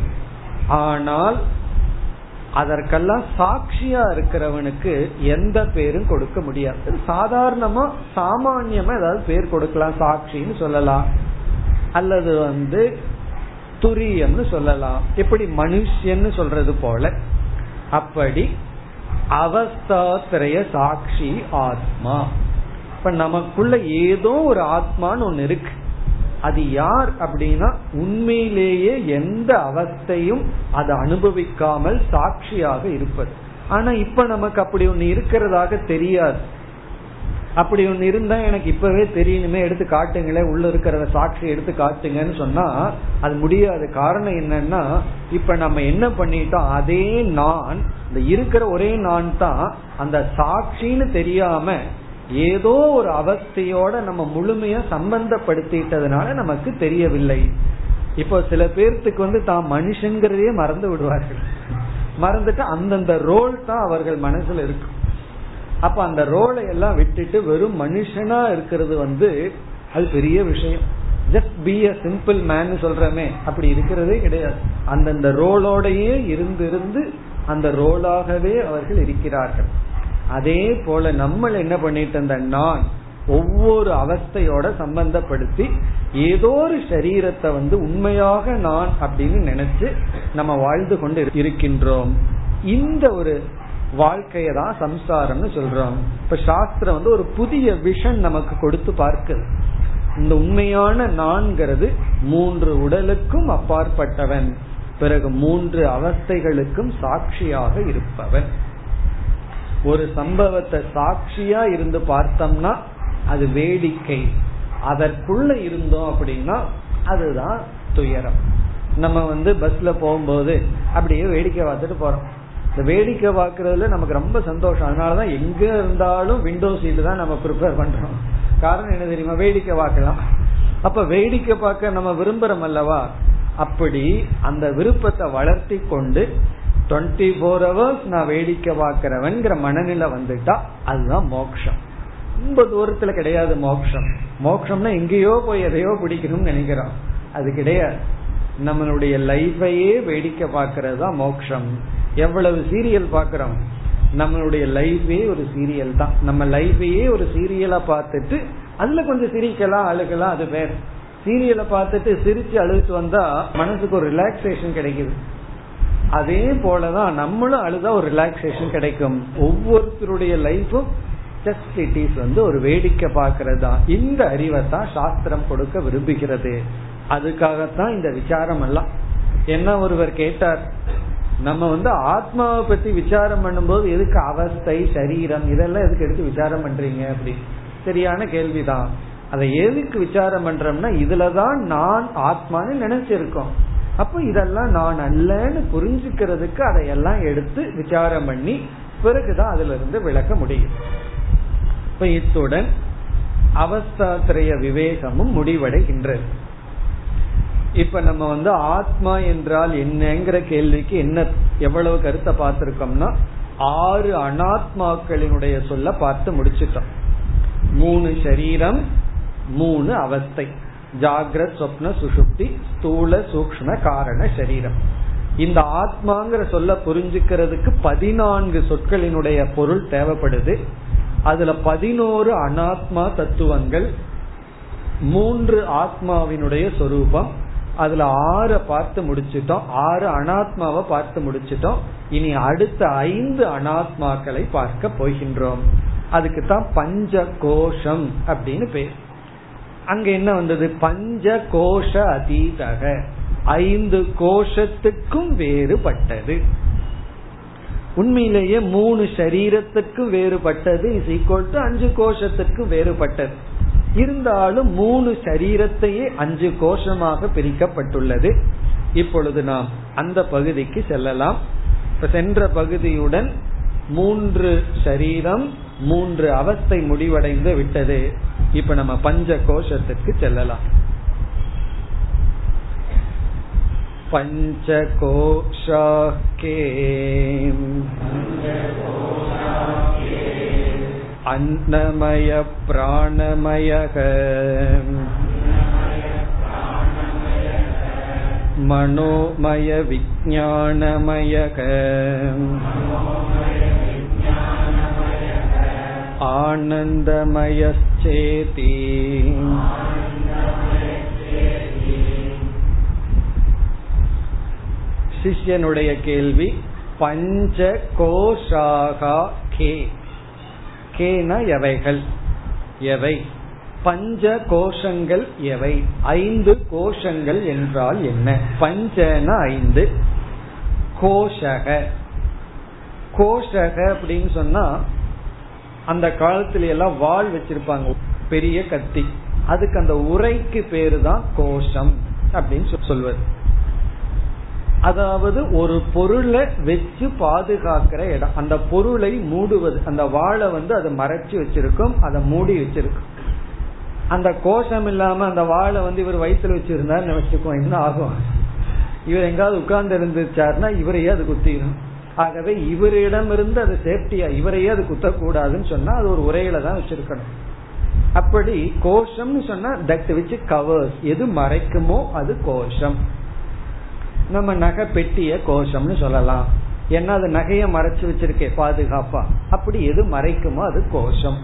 ஆனால் அதற்கெல்லாம் சாட்சியா இருக்கிறவனுக்கு எந்த பேரும் கொடுக்க முடியாது. சாதாரணமா சாமான்யமா ஏதாவது பேர் கொடுக்கலாம் சாட்சின்னு சொல்லலாம். அல்லது வந்து துரியம்னு சொல்லலாம். எப்படி மனுஷன்னு சொல்றது போல அப்படி அவஸ்தாத்திரைய சாட்சி ஆத்மா. இப்ப நமக்குள்ள ஏதோ ஒரு ஆத்மான்னு ஒண்ணு இருக்கு. அது யார் அப்படின்னா உண்மையிலேயே எந்த அவஸ்தையும் அதை அனுபவிக்காமல் சாட்சியாக இருப்பது. ஆனா இப்ப நமக்கு அப்படி ஒண்ணு இருக்கிறதாக தெரியாது. அப்படி ஒண்ணு இருந்தா எனக்கு இப்பவே தெரியணுமே எடுத்து காட்டுங்களேன் உள்ள இருக்கிற சாட்சி எடுத்து காட்டுங்கன்னு சொன்னா அது முடியாது. காரணம் என்னன்னா இப்ப நம்ம என்ன பண்ணிட்டோம்? அதே நான் இந்த இருக்கிற ஒரே நான் தான் அந்த சாட்சின்னு தெரியாம ஏதோ ஒரு அவஸ்தையோட நம்ம முழுமையா சம்பந்தப்படுத்திட்டதுனால நமக்கு தெரியவில்லை. இப்போ சில பேர்த்துக்கு வந்து தான் மனுஷங்கிறதே மறந்து விடுவார்கள். மறந்துட்டு அந்தந்த ரோல் தான் அவர்கள் மனசுல இருக்கும். அப்ப அந்த ரோலை எல்லாம் விட்டுட்டு வெறும் மனுஷனா இருக்கிறது வந்து அது பெரிய விஷயம். Just be a simple man சொல்றமே. அப்படி இருக்கிறதே கிடையாது. அந்தந்த ரோலோடையே இருந்து இருந்து அந்த ரோலாகவே அவர்கள் இருக்கிறார்கள். அதே போல நம்ம என்ன பண்ணிட்டு இருந்த நான் ஒவ்வொரு அவஸ்தையோட சம்பந்தப்படுத்தி ஏதோ ஒரு சரீரத்தை வந்து உண்மையாக நான் அப்படின்னு நினைச்சு நம்ம வாழ்ந்து கொண்டு இருக்கின்றோம். இந்த ஒரு வாழ்க்கையை தான் சம்சாரம்னு சொல்றோம். இப்ப சாஸ்திரம் வந்து ஒரு புதிய விஷன் நமக்கு கொடுத்து பார்க்குது. இந்த உண்மையான நான்கிறது மூன்று உடலுக்கும் அப்பாற்பட்டவன். பிறகு மூன்று அவஸ்தைகளுக்கும் சாட்சியாக இருப்பவன். ஒரு சம்பவத்தை சாட்சியா இருந்து பார்த்தோம்னா அது வேடிக்கை. அதற்குள்ள இருந்தோம் அப்படின்னா அதுதான் துயரம். நம்ம வந்து பஸ்ல போகும்போது அப்படியே வேடிக்கை பார்த்துட்டு போறோம். இந்த வேடிக்கை பார்க்கறதுல நமக்கு ரொம்ப சந்தோஷம். அதனாலதான் எங்க இருந்தாலும் விண்டோ சீட்டு தான் நம்ம ப்ரிப்பேர் பண்றோம். காரணம் என்ன தெரியுமா? வேடிக்கை பார்க்கலாம். அப்ப வேடிக்கை பார்க்க நம்ம விரும்புறோம் அல்லவா? அப்படி அந்த விருப்பத்தை வளர்த்தி கொண்டு டுவெண்ட்டி ஃபோர் ஹவர்ஸ் நான் வேடிக்கை பார்க்கிறவன்கிற மனநிலை வந்துட்டா அதுதான் மோக்ஷம். ரொம்ப தூரத்துல கிடையாது மோக்ஷம். மோக்ஷம்னா எங்கேயோ போய் எதையோ பிடிக்கணும்னு நினைக்கிறோம். அது கிடையாது. நம்மளுடைய லைஃபையே வேடிக்கை பார்க்கறது தான் மோக்ஷம். எவ்வளவு சீரியல் பார்க்கிறோம்? நம்மளுடைய லைஃபே ஒரு சீரியல் தான். நம்ம லைஃபையே ஒரு சீரியலா பார்த்துட்டு அதுல கொஞ்சம் சிரிக்கலாம் அழுகலாம் அது வேற. சீரியலை பார்த்துட்டு சிரிச்சு அழுத்து வந்தா மனசுக்கு ஒரு ரிலாக்ஸேஷன் கிடைக்குது. அதே போலதான் நம்மளும் அழுதா ஒரு ரிலாக்ஸேஷன் கிடைக்கும். ஒவ்வொருத்தருடைய லைஃபும் ஜஸ்ட் இட் இஸ் வந்து ஒரு வேடிக்கை பார்க்கறது? தான் இந்த அறிவை தான் சாஸ்திரம் கொடுக்க விரும்புகிறது. அதுக்காகத்தான் இந்த விசாரம் எல்லாம். என்ன ஒருவர் கேட்டார்? நம்ம வந்து ஆத்மாவை பத்தி விசாரம் பண்ணும்போது எதுக்கு அவஸ்தை சரீரம் இதெல்லாம் எதுக்கு எடுத்து விசாரம் பண்றீங்க அப்படி? சரியான கேள்விதான். அதை எதுக்கு விசாரம் பண்றோம்னா இதுலதான் நான் ஆத்மான்னு நினைச்சிருக்கோம். அப்ப இதெல்லாம் நான் அல்லன்னு புரிஞ்சுக்கிறதுக்கு அதையெல்லாம் எடுத்து விசாரம் பண்ணி பிறகுதான் அதுல இருந்து விளக்க முடியும். இப்ப இத்துடன் அவஸ்தாத்திரைய விவேகமும் முடிவடைகின்றது. இப்ப நம்ம வந்து ஆத்மா என்றால் என்னங்கிற கேள்விக்கு என்ன எவ்வளவு கருத்தை பார்த்திருக்கோம்னா ஆறு அனாத்மாக்களினுடைய சொல்ல பார்த்து முடிச்சிட்டோம். மூணு சரீரம் மூணு அவஸ்தை. ஜாகிரத் சொப்ன சுசுப்தி ஸ்தூல சூக்ம காரண சரீரம் இந்த ஆத்மாங்கிற சொல்ல புரிஞ்சுக்கிறதுக்கு பதினான்கு சொற்களினுடைய பொருள் தேவைப்படுது. அதுல பதினோரு அனாத்மா தத்துவங்கள் மூன்று ஆத்மாவினுடைய சொரூபம் அதுல ஆற பார்த்து முடிச்சிட்டோம் ஆறு அனாத்மாவை பார்த்து முடிச்சிட்டோம் இனி அடுத்த ஐந்து அனாத்மாக்களை பார்க்க போகின்றோம். அதுக்கு தான் பஞ்ச கோஷம் அப்படின்னு பேர். அங்க என்ன வந்தது? பஞ்ச கோஷ அதீதக. ஐந்து கோஷத்துக்கும் வேறுபட்டது. உண்மையிலேயே மூணு சரீரத்துக்கும் வேறுபட்டது. இஸ் ஈக்குவல் டு அஞ்சு கோஷத்துக்கும் வேறுபட்டது. இருந்தாலும் மூணு சரீரத்தையே அஞ்சு கோஷமாக பிரிக்கப்பட்டுள்ளது. இப்பொழுது நாம் அந்த பகுதிக்கு செல்லலாம். இப்ப சென்ற பகுதியுடன் மூன்று சரீரம் மூன்று அவஸ்தை முடிவடைந்து விட்டது. இப்ப நம்ம பஞ்ச கோஷத்துக்கு செல்லலாம் பஞ்சகோஷாக்கே अन्नमय प्राणमयः मनोमय विज्ञानमयः आनन्दमयश्चेति சிஷ்யனுடைய கேள்வி பஞ்ச கோஷாகா கே கேன எவைகள் எவை பஞ்ச கோஷங்கள் எவை ஐந்து கோஷங்கள் என்றால் என்ன பஞ்சன ஐந்து கோஷக கோஷக அப்படின்னு சொன்னா அந்த காலத்துல எல்லாம் வால் வச்சிருப்பாங்க. பெரிய கத்தி. அதுக்கு அந்த உரைக்கு பேரு தான் கோஷம் அப்படின்னு சொல்வது அதாவது ஒரு பொருளை வச்சு பாதுகாக்கிற இடம். அந்த பொருளை மூடுவது. அந்த வாழை வந்து அதை மறைச்சு வச்சிருக்கும். அதை மூடி வச்சிருக்கும். அந்த கோஷம் இல்லாம அந்த வாழை வந்து இவர் வயிற்றுல வச்சிருந்தாருன்னு வச்சுக்கோ என்ன ஆகும்? இவர் எங்காவது உட்கார்ந்து இருந்துச்சாருன்னா இவரையே அது குத்திடும் ஆகவே இவரிடம் இருந்து அது சேஃப்டியா இவரையே அது குத்தக்கூடாதுன்னு சொன்னா அது ஒரு உரையில தான் வச்சிருக்கணும். அப்படி கோஷம்னு சொன்னா தட் விச் கவர்ஸ் எது மறைக்குமோ அது கோஷம். நம்ம நகை பெட்டிய கோஷம்னு சொல்லலாம். ஏன்னா அது நகைய மறைச்சு வச்சிருக்கே பாதுகாப்பா. அப்படி எது மறைக்குமோ அது கோஷம்.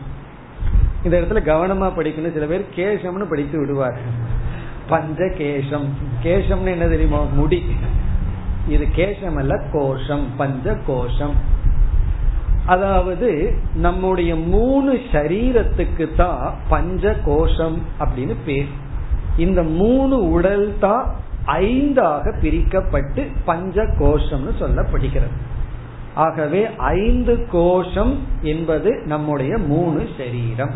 இந்த இடத்துல கவனமா படிக்கணும். சில பேர் கேசம்னு படித்து விடுவார் பஞ்ச கேசம் கேசம்னு என்ன தெரியுமா? முடி. இது கேசம் அல்ல கோஷம் பஞ்ச கோஷம். அதாவது நம்முடைய மூணு சரீரத்துக்கு தான் பஞ்ச கோஷம் அப்படின்னு பேர். இந்த மூணு உடல் தான் ஐந்தாக பிரிக்கப்பட்டு பஞ்ச கோஷம்னு சொல்லப்படுகிறது. ஆகவே ஐந்து கோஷம் என்பது நம்முடைய மூணு சரீரம்.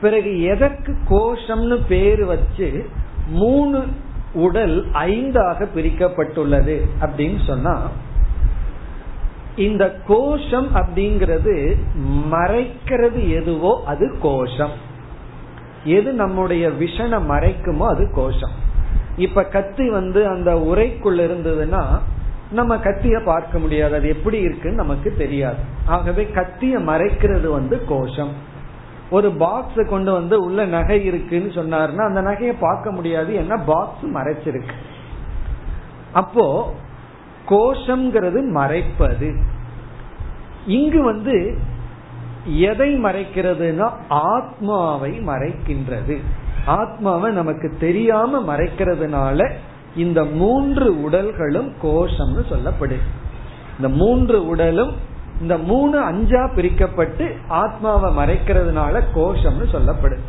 பிறகு எதற்கு கோஷம்னு பேர் வச்சு மூணு உடல் ஐந்தாக பிரிக்கப்பட்டுள்ளது அப்படின்னு சொன்னா இந்த கோஷம் அப்படிங்கிறது மறைக்கிறது எதுவோ அது கோஷம். எது நம்முடைய விஷனை மறைக்குமோ அது கோஷம். இப்ப கத்தி வந்து அந்த உரைக்குள்ள இருந்ததுன்னா நம்ம கத்திய பார்க்க முடியாது. அது எப்படி இருக்குன்னு நமக்கு தெரியாது. ஆகவே கத்திய மறைக்கிறது வந்து கோஷம். ஒரு பாக்ஸ் கொண்டு வந்து உள்ள நகை இருக்குன்னு சொன்னாருன்னா அந்த நகையை பார்க்க முடியாது. ஏன்னா பாக்ஸ் மறைச்சிருக்கு. அப்போ கோஷம்ங்கிறது மறைப்பது. இங்கு வந்து எதை மறைக்கிறதுனா ஆத்மாவை மறைக்கின்றது. ஆத்மாவை நமக்கு தெரியாம மறைக்கிறதுனால இந்த மூன்று உடல்களும் கோஷம்னு சொல்லப்படுது. இந்த மூன்று உடலும் இந்த மூணு அஞ்சா பிரிக்கப்பட்டு ஆத்மாவை மறைக்கிறதுனால கோஷம்னு சொல்லப்படுது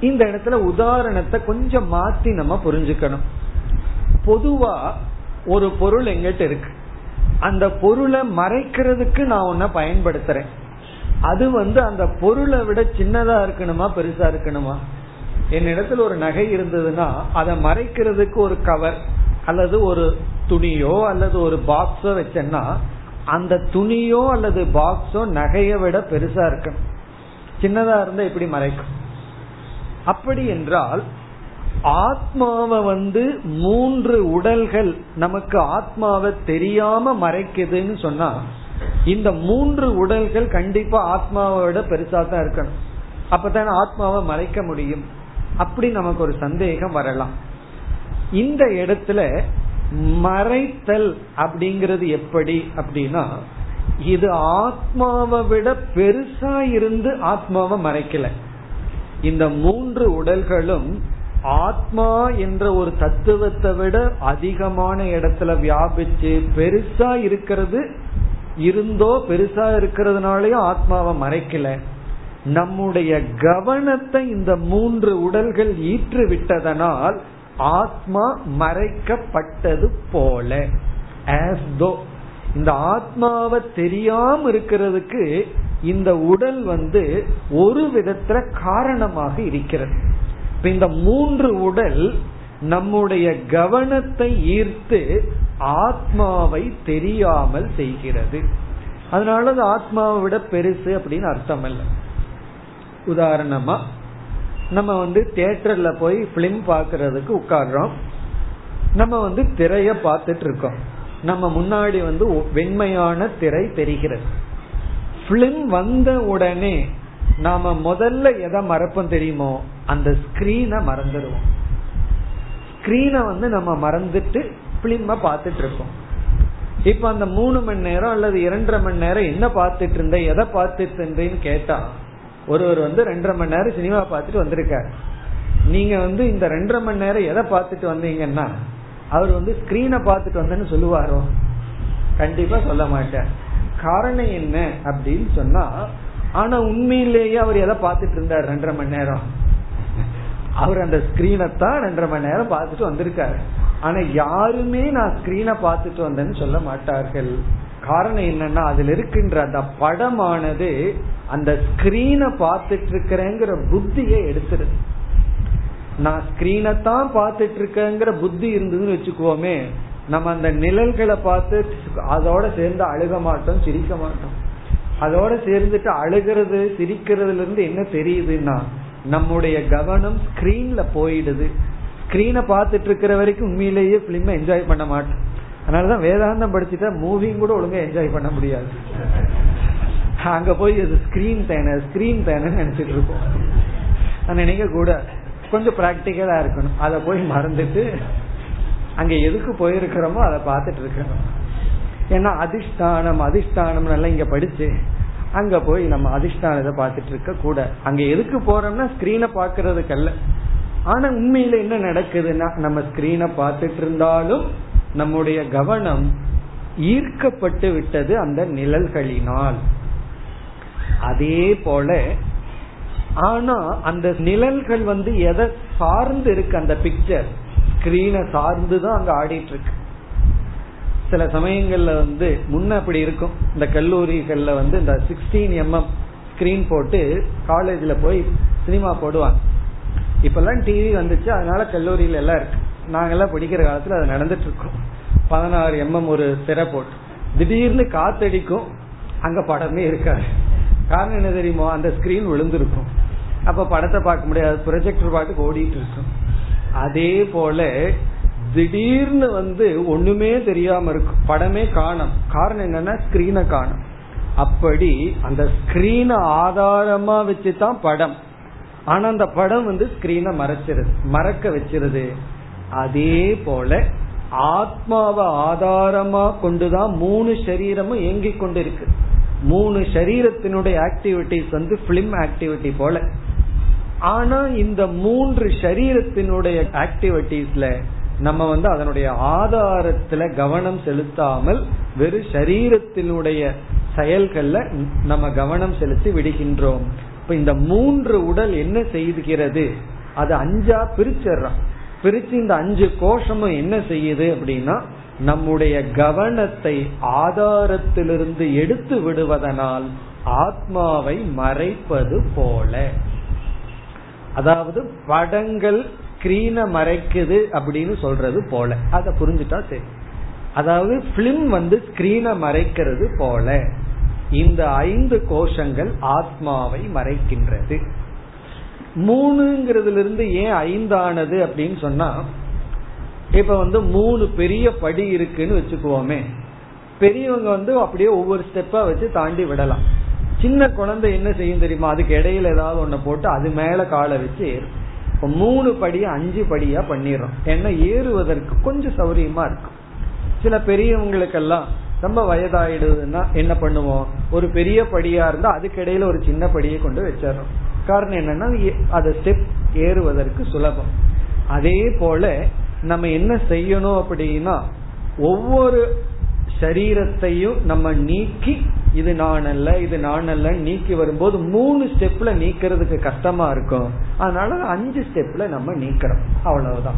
இந்த இடத்துல உதாரணத்தை கொஞ்சம் மாத்தி நம்ம புரிஞ்சுக்கணும். பொதுவா ஒரு பொருள் எங்கிட்ட இருக்கு. அந்த பொருளை மறைக்கிறதுக்கு நான் ஒன்ன பயன்படுத்துறேன். அது வந்து அந்த பொருளை விட சின்னதா இருக்கணுமா பெருசா இருக்கணுமா? என்னிடத்துல ஒரு நகை இருந்ததுன்னா அதை மறைக்கிறதுக்கு ஒரு கவர் அல்லது ஒரு துணியோ அல்லது ஒரு பாக்ஸோ வச்சேன்னா அந்த துணியோ அல்லது பாக்ஸோ நகையை விட பெருசா இருக்கணும் சின்னதா இருந்தா எப்படி மறைக்கும். அப்படி என்றால் ஆத்மாவை வந்து மூன்று உடல்கள் நமக்கு ஆத்மாவை தெரியாம மறைக்குதுன்னு சொன்னா இந்த மூன்று உடல்கள் கண்டிப்பா ஆத்மாவை விட பெருசா தான் இருக்கணும். அப்பதான் ஆத்மாவை மறைக்க முடியும். அப்படி நமக்கு ஒரு சந்தேகம் வரலாம். இந்த இடத்துல மறைத்தல் அப்படிங்கிறது எப்படி அப்படின்னா இது ஆத்மாவை விட பெருசா இருந்து ஆத்மாவை மறைக்கல. இந்த மூன்று உடல்களும் ஆத்மா என்ற ஒரு தத்துவத்தை விட அதிகமான இடத்துல வியாபிச்சு பெருசா இருக்கிறது இருந்தோ பெருசா இருக்கிறதுனாலயும் ஆத்மாவை மறைக்கல. நம்முடைய கவனத்தை இந்த மூன்று உடல்கள் ஈற்று விட்டதனால் ஆத்மா மறைக்கப்பட்டது போல. ஆஸ் தோ இந்த ஆத்மாவை தெரியாம இருக்கிறதுக்கு இந்த உடல் வந்து ஒரு விதத்துல காரணமாக இருக்கிறது. இப்ப இந்த மூன்று உடல் நம்முடைய கவனத்தை ஈர்த்து ஆத்மாவை தெரியாமல் செய்கிறது. அதனால அது ஆத்மாவை விட பெருசு அப்படின்னு அர்த்தம் அல்ல உதாரணமா நம்ம வந்து தியேட்டர்ல போய் பிலிம் பாக்குறதுக்கு உட்கார்றோம். நம்ம வந்து திரைய பார்த்துட்டு இருக்கோம். நம்ம முன்னாடி வந்து வெண்மையான திரை தெரிகிறது. பிலிம் வந்த உடனே நாம முதல்ல எதை மறப்போம் தெரியுமோ அந்த ஸ்கிரீனை மறந்துடுவோம். ஸ்கிரீனை வந்து நம்ம மறந்துட்டு பிலிம பார்த்துட்டு இருக்கோம். இப்ப அந்த மூணு மணி நேரம் அல்லது இரண்டரை மணி நேரம் என்ன பார்த்துட்டு இருந்த எதை பார்த்துட்டு இருந்தேன்னு கேட்டா ஒருவர் வந்து ரெண்டரை மணி நேரம் சினிமா பார்த்துட்டு வந்திருக்கார். நீங்க வந்து இந்த ரெண்டரை மணி நேரம் எதை பார்த்துட்டு வந்தீங்கன்னா அவர் வந்து ஸ்கிரீனை பார்த்துட்டு வந்தேன்னு சொல்லுவாரோ? கண்டிப்பா சொல்ல மாட்டார். காரணம் என்ன அப்படின்னு சொன்னா ஆனா உண்மையிலேயே அவர் எதை பார்த்துட்டு இருந்தார் ரெண்டரை மணி நேரம்? அவர் அந்த ஸ்கிரீனை தான் ரெண்டரை மணி நேரம் பார்த்துட்டு வந்திருக்காரு. ஆனா யாருமே நான் ஸ்கிரீனை பார்த்துட்டு வந்தேன்னு சொல்ல மாட்டார்கள். காரணம் என்னன்னா அதுல இருக்கின்ற அந்த படமானது அந்த ஸ்கிரீனை பார்த்துட்டு இருக்கிறேங்கிற புத்தியை எடுத்துருது நான் ஸ்கிரீனை தான் பார்த்துட்டு இருக்கேங்கிற புத்தி இருந்ததுன்னு வச்சுக்குவோமே நம்ம அந்த நிழல்களை பார்த்து அதோட சேர்ந்து அழுக மாட்டோம் சிரிக்க மாட்டோம். அதோட சேர்ந்துட்டு அழுகிறது சிரிக்கிறதுல இருந்து என்ன தெரியுதுன்னா நம்முடைய கவனம் ஸ்கிரீன்ல போயிடுது. ஸ்கிரீனை பார்த்துட்டு இருக்கிற வரைக்கும் உண்மையிலேயே பிலிம் என்ஜாய் பண்ண மாட்டோம் அதனாலதான் வேதாந்தம் படிச்சுட்டா மூவியும் கூட ஒழுங்கா என்ஜாய் பண்ண முடியாது. அங்க போய் அது ஸ்கிரீன் தேனை ஸ்கிரீன் தேனை நினைச்சிட்டு இருப்போம். நினைக்க கூட கொஞ்சம் பிராக்டிக்கலா இருக்கணும். அதை போய் மறந்துட்டு அங்க எதுக்கு போயிருக்கிறோமோ அதை பார்த்துட்டு இருக்கணும். ஏன்னா அதிஷ்டானம் அதிஷ்டானம் எல்லாம் இங்க படிச்சு அங்க போய் நம்ம அதிஷ்டானத்தை பார்த்துட்டு இருக்க கூட. அங்க எதுக்கு போறோம்னா ஸ்கிரீனை பாக்குறதுக்கு அல்ல. ஆனா உண்மையில என்ன நடக்குதுன்னா நம்ம ஸ்கிரீனை பார்த்துட்டு இருந்தாலும் நம்முடைய கவனம் ஈர்க்கப்பட்டு விட்டது அந்த நிழல்களினால். அதே போல ஆனா அந்த நிழல்கள் வந்து எதை சார்ந்து இருக்கு அந்த பிக்சர் ஸ்கிரீனை சார்ந்து தான் அங்க ஆடிட்டு இருக்கு சில சமயங்கள்ல வந்து முன்ன அப்படி இருக்கும். இந்த கல்லூரிகள்ல வந்து இந்த சிக்ஸ்டீன் எம்எம் ஸ்கிரீன் போட்டு காலேஜ்ல போய் சினிமா போடுவாங்க. இப்பெல்லாம் டிவி வந்துச்சு அதனால கல்லூரியில எல்லாம் இருக்கு. நாங்கெல்லாம் படிக்கிற காலத்துல அது நடந்துட்டு இருக்கோம் பதினாறு எம்எம் ஒரு திரை போட்டு. திடீர்னு காத்தடிக்கும். அங்க படமே இருக்காது. காரணம் என்ன தெரியுமோ? அந்த ஸ்கிரீன் விழுந்திருக்கும். அப்ப படத்தை பார்க்க முடியாது. ப்ரொஜெக்டர் பாட்டுக்கு ஓடிட்டு இருக்கும். அதே போல திடீர்னு வந்து ஒண்ணுமே தெரியாம இருக்கும் படமே காணும். காரணம் என்னன்னா ஸ்கிரீனை காணும். அப்படி அந்த ஸ்கிரீனை ஆதாரமா வச்சுதான் படம். ஆனா அந்த படம் வந்து ஸ்கிரீனை மறைச்சிருது. மறக்க வச்சிருது. அதே போல ஆத்மாவை ஆதாரமா கொண்டுதான் மூணு சரீரமும் இயங்கிக் கொண்டு இருக்கு மூணு சரீரத்தினுடைய ஆக்டிவிட்டிஸ் வந்து பிலிம் ஆக்டிவிட்டி போல. ஆனா இந்த மூன்று சரீரத்தினுடைய ஆக்டிவிட்டிஸ்ல நம்ம வந்து அதனுடைய ஆதாரத்துல கவனம் செலுத்தாமல் வெறும் சரீரத்தினுடைய செயல்கள்ல நம்ம கவனம் செலுத்தி விடுகின்றோம். இப்ப இந்த மூன்று உடல் என்ன செய்துகிறது அது அஞ்சா பிரிச்சிடுறான். பிரிச்சு இந்த அஞ்சு கோஷமும் என்ன செய்யுது அப்படின்னா நம்முடைய கவனத்தை ஆதாரத்திலிருந்து எடுத்து விடுவதனால் ஆத்மாவை மறைப்பது போல. அதாவது படங்கள் ஸ்கிரீனை மறைக்குது அப்படின்னு சொல்றது போல. அதை புரிஞ்சுட்டா சரி. அதாவது பிலிம் வந்து ஸ்கிரீனை மறைக்கிறது போல. இந்த ஐந்து கோஷங்கள் ஆத்மாவை மறைக்கின்றது. மூணுங்கிறதுல இருந்து ஏன் ஐந்தானது அப்படின்னு சொன்னா இப்ப வந்து மூணு பெரிய படி இருக்குன்னு வச்சுக்குவோமே. பெரியவங்க வந்து அப்படியே ஒவ்வொரு ஸ்டெப்பா வச்சு தாண்டி விடலாம். சின்ன குழந்தை என்ன செய்யும் தெரியுமா? அதுக்கு இடையில ஏதாவது ஒண்ணு போட்டு அது மேல காலை வச்சு ஏறும் இப்ப மூணு படியா அஞ்சு படியா பண்ணிடுறோம். ஏன்னா ஏறுவதற்கு கொஞ்சம் சௌரியமா இருக்கும். சில பெரியவங்களுக்கெல்லாம் ரொம்ப வயதாயிடுதுன்னா என்ன பண்ணுவோம்? ஒரு பெரிய படியா இருந்தா அதுக்கு இடையில ஒரு சின்ன படியை கொண்டு வச்சிடறோம். காரணம் என்னன்னா அது ஸ்டெப் ஏறுவதற்கு சுலபம். அதே போல நம்ம என்ன செய்யணும் அப்படின்னா ஒவ்வொரு சரீரத்தையும் நம்ம நீக்கி இது நான் அல்ல இது நான் அல்ல நீக்கி வரும்போது மூணு ஸ்டெப்ல நீக்கிறதுக்கு கஷ்டமா இருக்கும். அதனால அஞ்சு ஸ்டெப்ல நம்ம நீக்கிறோம். அவ்வளவுதான்.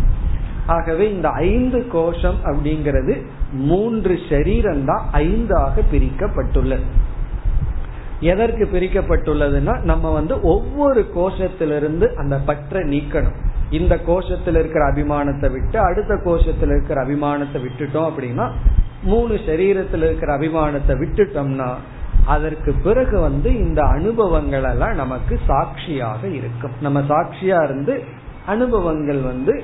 ஆகவே இந்த ஐந்து கோஷம் அப்படிங்கிறது மூன்று சரீரம் தான் ஐந்தாக பிரிக்கப்பட்டுள்ளது. எதற்கு பிரிக்கப்பட்டுள்ளதுன்னா நம்ம வந்து ஒவ்வொரு கோஷத்திலிருந்து அந்த பற்றை நீக்கணும். இந்த கோஷத்தில் இருக்கிற அபிமானத்தை விட்டு அடுத்த கோஷத்தில் இருக்கிற அபிமானத்தை விட்டுட்டோம் அப்படின்னா மூணு சரீரத்தில் இருக்கிற அபிமானத்தை விட்டுட்டோம்னா அதற்கு பிறகு வந்து இந்த அனுபவங்கள் எல்லாம் நமக்கு சாட்சியாக இருக்கும். நம்ம சாட்சியா இருந்து அனுபவங்கள் வந்து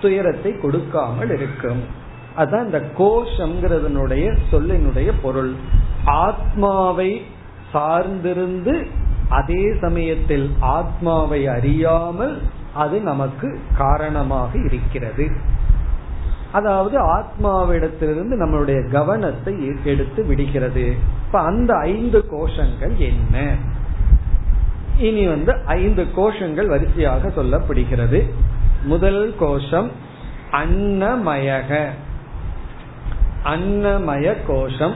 துயரத்தை கொடுக்காமல் இருக்கும். அதான் இந்த கோஷம்ங்கிறதனுடைய சொல்லினுடைய பொருள். ஆத்மாவை சார்ந்திருந்து அதே சமயத்தில் ஆத்மாவை அறியாமல் அது நமக்கு காரணமாக இருக்கிறது. அதாவது ஆத்மாவிடத்திலிருந்து நம்மளுடைய கவனத்தை எடுத்து விடுகிறது. இப்ப அந்த ஐந்து கோஷங்கள் என்ன? இனி வந்து ஐந்து கோஷங்கள் வரிசையாக சொல்லப்படுகிறது. முதல் கோஷம் அன்னமயக. அன்னமய கோஷம்.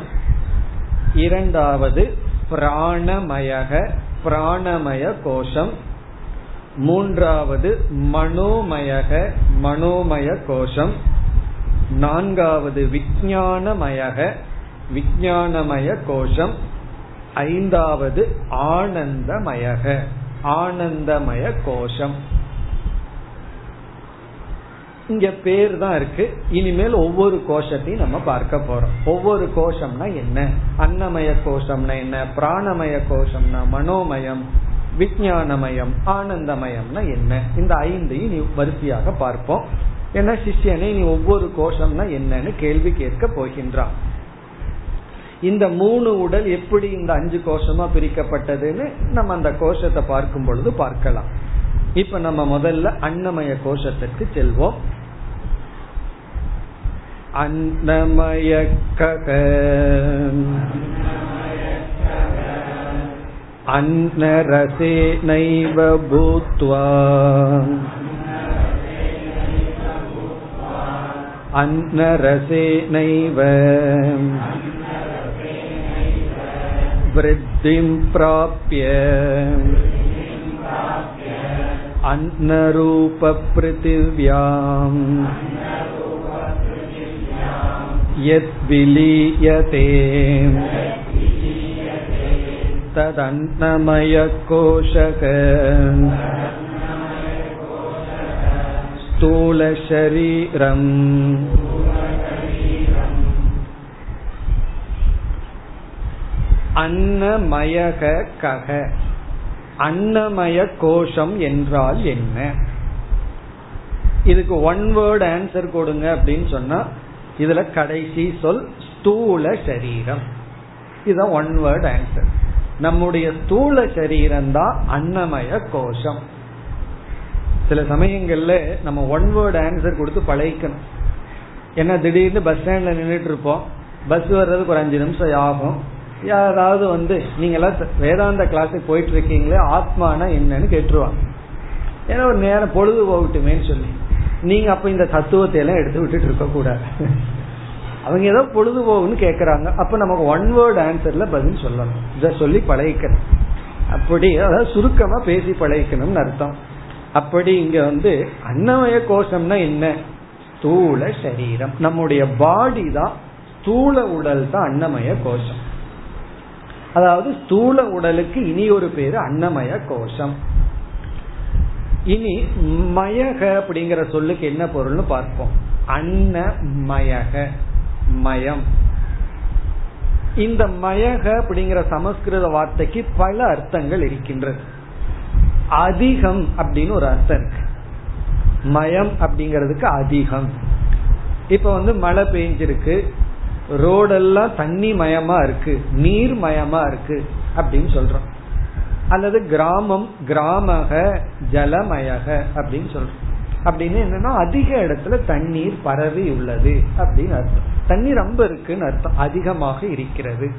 இரண்டாவது பிராணமயக. பிராணமய கோஷம். மூன்றாவது மனோமயக மனோமய கோஷம். நான்காவது விஜயானமயக விஜயானமய கோஷம். ஐந்தாவது ஆனந்தமயக ஆனந்தமய கோஷம். இங்க பேர் தான் இருக்கு. இனிமேல் ஒவ்வொரு கோஷத்தையும் நம்ம பார்க்க போறோம். ஒவ்வொரு கோஷம்னா என்ன? அன்னமய கோஷம்னா என்ன? பிராணமய கோஷம்னா மனோமயம். விஜயானமயம் ஆனந்தமயம்னா என்ன? இந்த ஐந்தையும் நீ வரிசையாக பார்ப்போம். ஏன்னா சிஷ்யனை நீ ஒவ்வொரு கோஷம்னா என்னன்னு கேள்வி கேட்க போகின்றான். இந்த மூணு உடல் எப்படி இந்த அஞ்சு கோஷமா பிரிக்கப்பட்டதுன்னு நம்ம அந்த கோஷத்தை பார்க்கும் பொழுது பார்க்கலாம். இப்ப நம்ம முதல்ல அன்னமய கோஷத்திற்கு செல்வோம். அன்னமய கக अन्नरसे नैव भूत्वा अन्नरसेनैव वृद्धिं प्राप्य अन्नरूपपृथिव्याम् यद्विलीयते तदन्नमयकोशक स्थूलशरीरम् அன்னமயக கக அன்னமய கோஷம் என்றால் என்ன இதுக்கு ஒன் வேர்ட் ஆன்சர் கொடுங்க அப்படின்னு சொன்னா இதுல கடைசி சொல் ஸ்தூல சரீரம் இதுதான் ஒன் வேர்ட் ஆன்சர் நம்முடைய ஸ்தூல சரீரம் தான் அன்னமய கோஷம். சில சமயங்கள்ல நம்ம ஒன் வேர்ட் ஆன்சர் கொடுத்து பழகிக்கணும். ஏன்னா திடீர்னு பஸ் ஸ்டாண்ட்ல நின்றுட்டு இருப்போம். பஸ் வர்றதுக்கு ஒரு அஞ்சு நிமிஷம் ஆகும். யாராவது வந்து நீங்க எல்லாம் வேதாந்த கிளாஸுக்கு போயிட்டு இருக்கீங்களே ஆத்மானா என்னன்னு கேட்டுருவாங்க. ஏன்னா ஒரு நேரம் பொழுது போகட்டுமேன்னு சொல்லி. நீங்க அப்ப இந்த தத்துவத்தை எல்லாம் எடுத்து விட்டுட்டு இருக்க கூடாது அவங்க ஏதோ பொழுதுபோகுன்னு கேக்குறாங்க. அப்ப நமக்கு ஒன் வேர்ட் ஆன்சர்ல பதில் சொல்லணும். இத சொல்லி பழகிக்கணும். அப்படி அதாவது சுருக்கமா பேசி பழகிக்கணும்னு அர்த்தம். அப்படி இங்க வந்து அன்னமய கோஷம்னா என்ன? ஸ்தூல சரீரம். நம்முடைய பாடி தான் ஸ்தூல உடல் தான் அன்னமய கோஷம். அதாவது ஸ்தூல உடலுக்கு இனி ஒரு பேரு அன்னமய கோஷம். இனி மயக அப்படிங்கிற சொல்லுக்கு என்ன பொருள்னு பார்ப்போம். அன்னமயக. மயம். இந்த மயக அப்படிங்கிற சமஸ்கிருத வார்த்தைக்கு பல அர்த்தங்கள் இருக்கின்றது. அதிகம் அப்படின்னு ஒரு அர்த்தம் இருக்கு. மயம் அப்படிங்கிறதுக்கு அதிகம். இப்ப வந்து மழை பெஞ்சிருக்கு. ரோடெல்லாம் தண்ணி மயமா இருக்கு. நீர் மயமா இருக்கு அப்படின்னு சொல்றோம். அல்லது கிராமம் கிராமக ஜலமயக அப்படின்னு சொல்றோம். அப்படின்னு என்னன்னா அதிக இடத்துல தண்ணீர் பரவி உள்ளது அப்படின்னு அர்த்தம். தண்ணி ரொம்ப இருக்குன்னு அர்த்தம். அதிகமாக இருக்கிறது.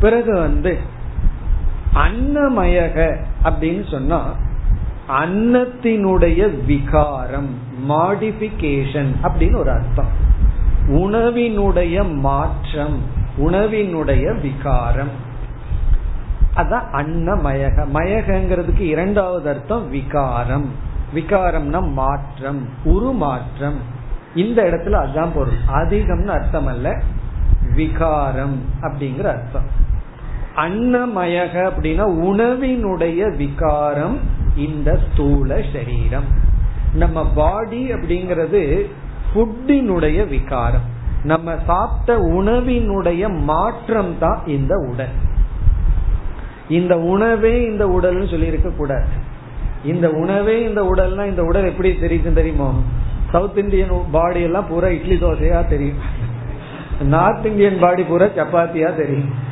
பிறகு வந்து அன்னமயக அப்படின்னு சொன்னா அன்னத்தினுடைய விகாரம் மாடிபிகேஷன் அப்படின்னு ஒரு அர்த்தம். உணவினுடைய மாற்றம் உணவினுடைய விகாரம். அதான் அன்னமயக. மயகங்கிறதுக்கு இரண்டாவது அர்த்தம் விகாரம். விகாரம்னா மாற்றம் உருமாற்றம் இந்த இடத்துல அதுதான் பொருள். அதிகம்னு அர்த்தம் அல்ல விகாரம் அப்படிங்கிற அர்த்தம். அன்னமயக அப்படின்னா உணவினுடைய விகாரம் இந்த ஸ்தூல சரீரம். நம்ம பாடி அப்படிங்கிறது ஃபுட்டினுடைய விகாரம். நம்ம சாப்பிட்ட உணவினுடைய மாற்றம் தான் இந்த உடல். இந்த உணவே இந்த உடல்னு சொல்லி இருக்க கூடாது இந்த உணவே இந்த உடல்னா இந்த உடல் எப்படி தெரியும் தெரியுமோ? சவுத் இந்தியன் பாடி எல்லாம் பூரா இட்லி தோசையா தெரியும். நார்த் இந்தியன் பாடி பூரா சப்பாத்தியா தெரியும்.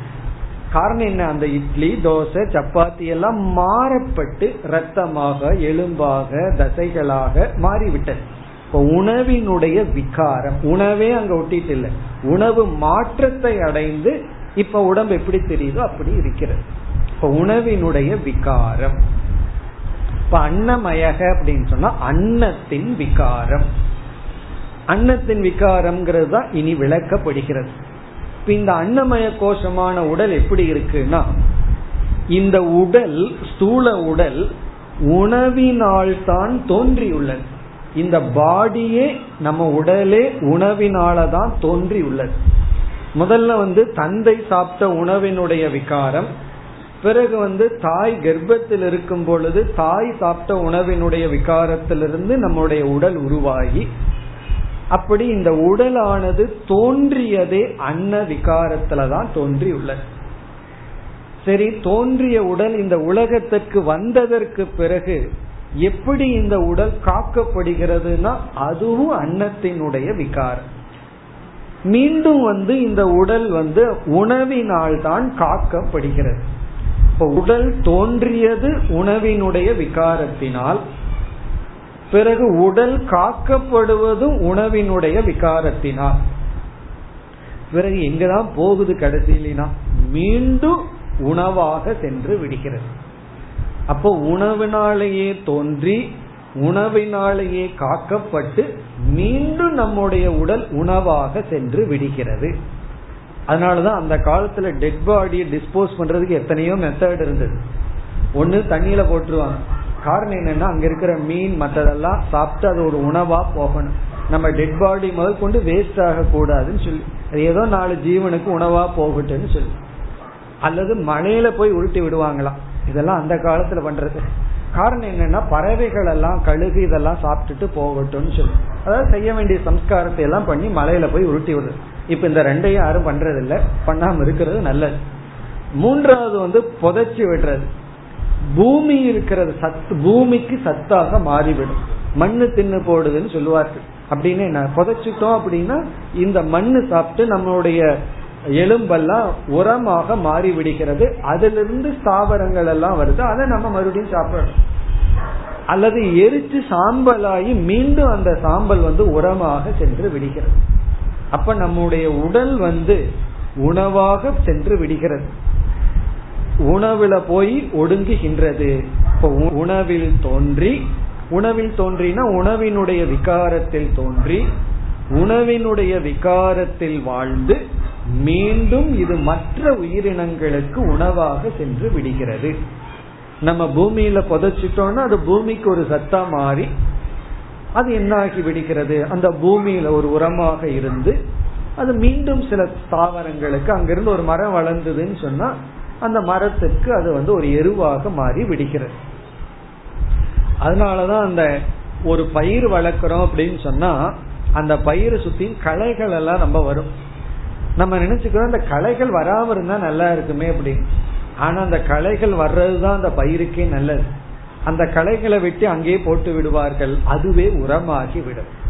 காரணம் என்ன? அந்த இட்லி தோசை சப்பாத்தி எல்லாம் மாறப்பட்டு ரத்தமாக எலும்பாக தசைகளாக மாறிவிட்டது. இப்போ உணவினுடைய விகாரம் உணவே அங்க ஒட்டிட்டு இல்லை. உணவு மாற்றத்தை அடைந்து இப்ப உடம்பு எப்படி தெரியுதோ அப்படி இருக்கிறது. இப்ப உணவினுடைய விகாரம். இப்ப அன்னமயக அப்படின்னு சொன்னா அன்னத்தின் விகாரம். அன்னத்தின் விகாரம்ங்கிறது தான் இனி விளக்கப்படுகிறது. இப்ப இந்த அன்னமய கோஷமான உடல் எப்படி இருக்குன்னா இந்த உடல் ஸ்தூல உடல் உணவினால் தான் தோன்றியுள்ளது. இந்த பாடியே நம்ம உடலே உணவினால தான் தோன்றியுள்ளது. முதல்ல வந்து தந்தை சாப்பிட்ட உணவினுடைய விகாரம் பிறகு வந்து தாய் கர்ப்பத்தில் இருக்கும் பொழுது தாய் சாப்பிட்ட உணவினுடைய விகாரத்திலிருந்து நம்முடைய உடல் உருவாகி அப்படி இந்த உடலானது தோன்றியதே அன்ன விகாரத்துல தான் தோன்றி உள்ளது சரி தோன்றிய உடல் இந்த உலகத்திற்கு வந்ததற்கு பிறகு எப்படி இந்த உடல் காக்கப்படுகிறதுனா அதுவும் அன்னத்தினுடைய விகாரம். மீண்டும் வந்து இந்த உடல் வந்து உணவினால் தான் காக்கப்படுகிறது. இப்ப உடல் தோன்றியது உணவினுடைய விகாரத்தினால் பிறகு உடல் காக்கப்படுவதும் உணவினுடைய விகாரத்தினால். பிறகு எங்கதான் போகுது கடைசியினா மீண்டும் உணவாக சென்று விடுகிறது. அப்போ உணவினாலேயே தோன்றி உணவினாலேயே காக்கப்பட்டு மீண்டும் நம்முடைய உடல் உணவாக சென்று விடுகிறது. அதனாலதான் அந்த காலத்துல டெட் பாடியை டிஸ்போஸ் பண்றதுக்கு எத்தனையோ மெத்தட் இருந்தது. ஒண்ணு தண்ணியில போட்டுருவாங்க. காரணம் என்னன்னா அங்க இருக்கிற மீன் மற்றதெல்லாம் சாப்பிட்டு அது ஒரு உணவா போகணும். நம்ம டெட் பாடி முதல் கொண்டு வேஸ்ட் ஆக கூடாதுன்னு சொல்லி அது ஏதோ நாலு ஜீவனுக்கு உணவா போகட்டும்னு சொல்லி. அல்லது மலையில போய் உருட்டி விடுவாங்களாம். இதெல்லாம் அந்த காலத்துல பண்றது. காரணம் என்னன்னா பறவைகள் எல்லாம் கழுகு இதெல்லாம் சாப்பிட்டுட்டு போகட்டும்னு சொல்லி. அதாவது செய்ய வேண்டிய சம்ஸ்காரத்தை எல்லாம் பண்ணி மலையில போய் உருட்டி விடுறது. இப்ப இந்த ரெண்டையும் யாரும் பண்றது இல்ல பண்ணாம இருக்கிறது நல்லது. மூன்றாவது வந்து புதைச்சி விடுறது. பூமி இருக்கிறது சத்து பூமிக்கு சத்தாக மாறிவிடும். மண்ணு தின்னு போடுதுன்னு சொல்லுவார்கள். அப்படின்னு என்ன புதைச்சிட்டோம் அப்படின்னா இந்த மண்ணு சாப்பிட்டு நம்மளுடைய எலும்பெல்லாம் உரமாக மாறி விடுகிறது அதிலிருந்து ஸ்தாவரங்கள் எல்லாம் வருது. அதை நம்ம மறுபடியும் சாப்பிடணும். அல்லது எரிச்சு சாம்பலாகி மீண்டும் அந்த சாம்பல் வந்து உரமாக சென்று விடுகிறது. அப்ப நம்முடைய உடல் வந்து உணவாக சென்று விடுகிறது. உணவுல போய் ஒடுங்குகின்றது. இப்போ உணவில் தோன்றி உணவில் தோன்றினா உணவினுடைய விகாரத்தில் தோன்றி உணவினுடைய விகாரத்தில் வாழ்ந்து மீண்டும் இது மற்ற உயிரினங்களுக்கு உணவாக சென்று விடுகிறது. நம்ம பூமியில புதைச்சிட்டோம்னா அது பூமிக்கு ஒரு சத்தா மாறி அது என்ன ஆகி விடுகிறது? அந்த பூமியில ஒரு உரமாக இருந்து அது மீண்டும் சில தாவரங்களுக்கு அங்கிருந்து ஒரு மரம் வளர்ந்ததுன்னு சொன்னா அந்த மரத்துக்கு அது வந்து ஒரு எருவாக மாறி விடுகிறது. அதனாலதான் அந்த ஒரு பயிர் வளர்க்குறோம் அப்படின்னு சொன்னா அந்த பயிரை சுத்தி களைகள் எல்லாம் ரொம்ப வரும். நம்ம நினைச்சுக்கிறோம் அந்த களைகள் வராம இருந்தா நல்லா இருக்குமே அப்படின்னு. ஆனா அந்த களைகள் வர்றதுதான் அந்த பயிருக்கே நல்லது. அந்த களைகளை வெட்டி அங்கேயே போட்டு விடுவார்கள். அதுவே உரமாகி விடும்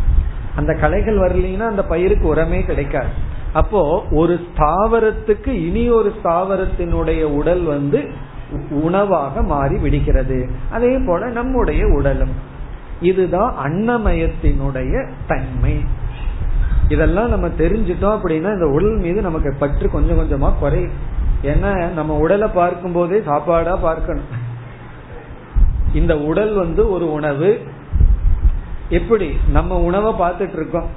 அந்த களைகள் வரலீங்கன்னா அந்த பயிருக்கு உரமே கிடைக்காது. அப்போ ஒரு ஸ்தாவரத்துக்கு இனி ஒரு ஸ்தாவரத்தினுடைய உடல் வந்து உணவாக மாறி விடுகிறது. அதே போல நம்முடைய உடலும். இதுதான் அன்னமயத்தினுடைய தன்மை. இதெல்லாம் நம்ம தெரிஞ்சிட்டோம் அப்படின்னா இந்த உடல் மீது நமக்கு பற்று கொஞ்சம் கொஞ்சமா குறையும். ஏன்னா நம்ம உடலை பார்க்கும் போதே சாப்பாடா பார்க்கணும். இந்த உடல் வந்து ஒரு உணவு. எப்படி? நம்ம உணவை பார்த்துட்டு இருக்கோம்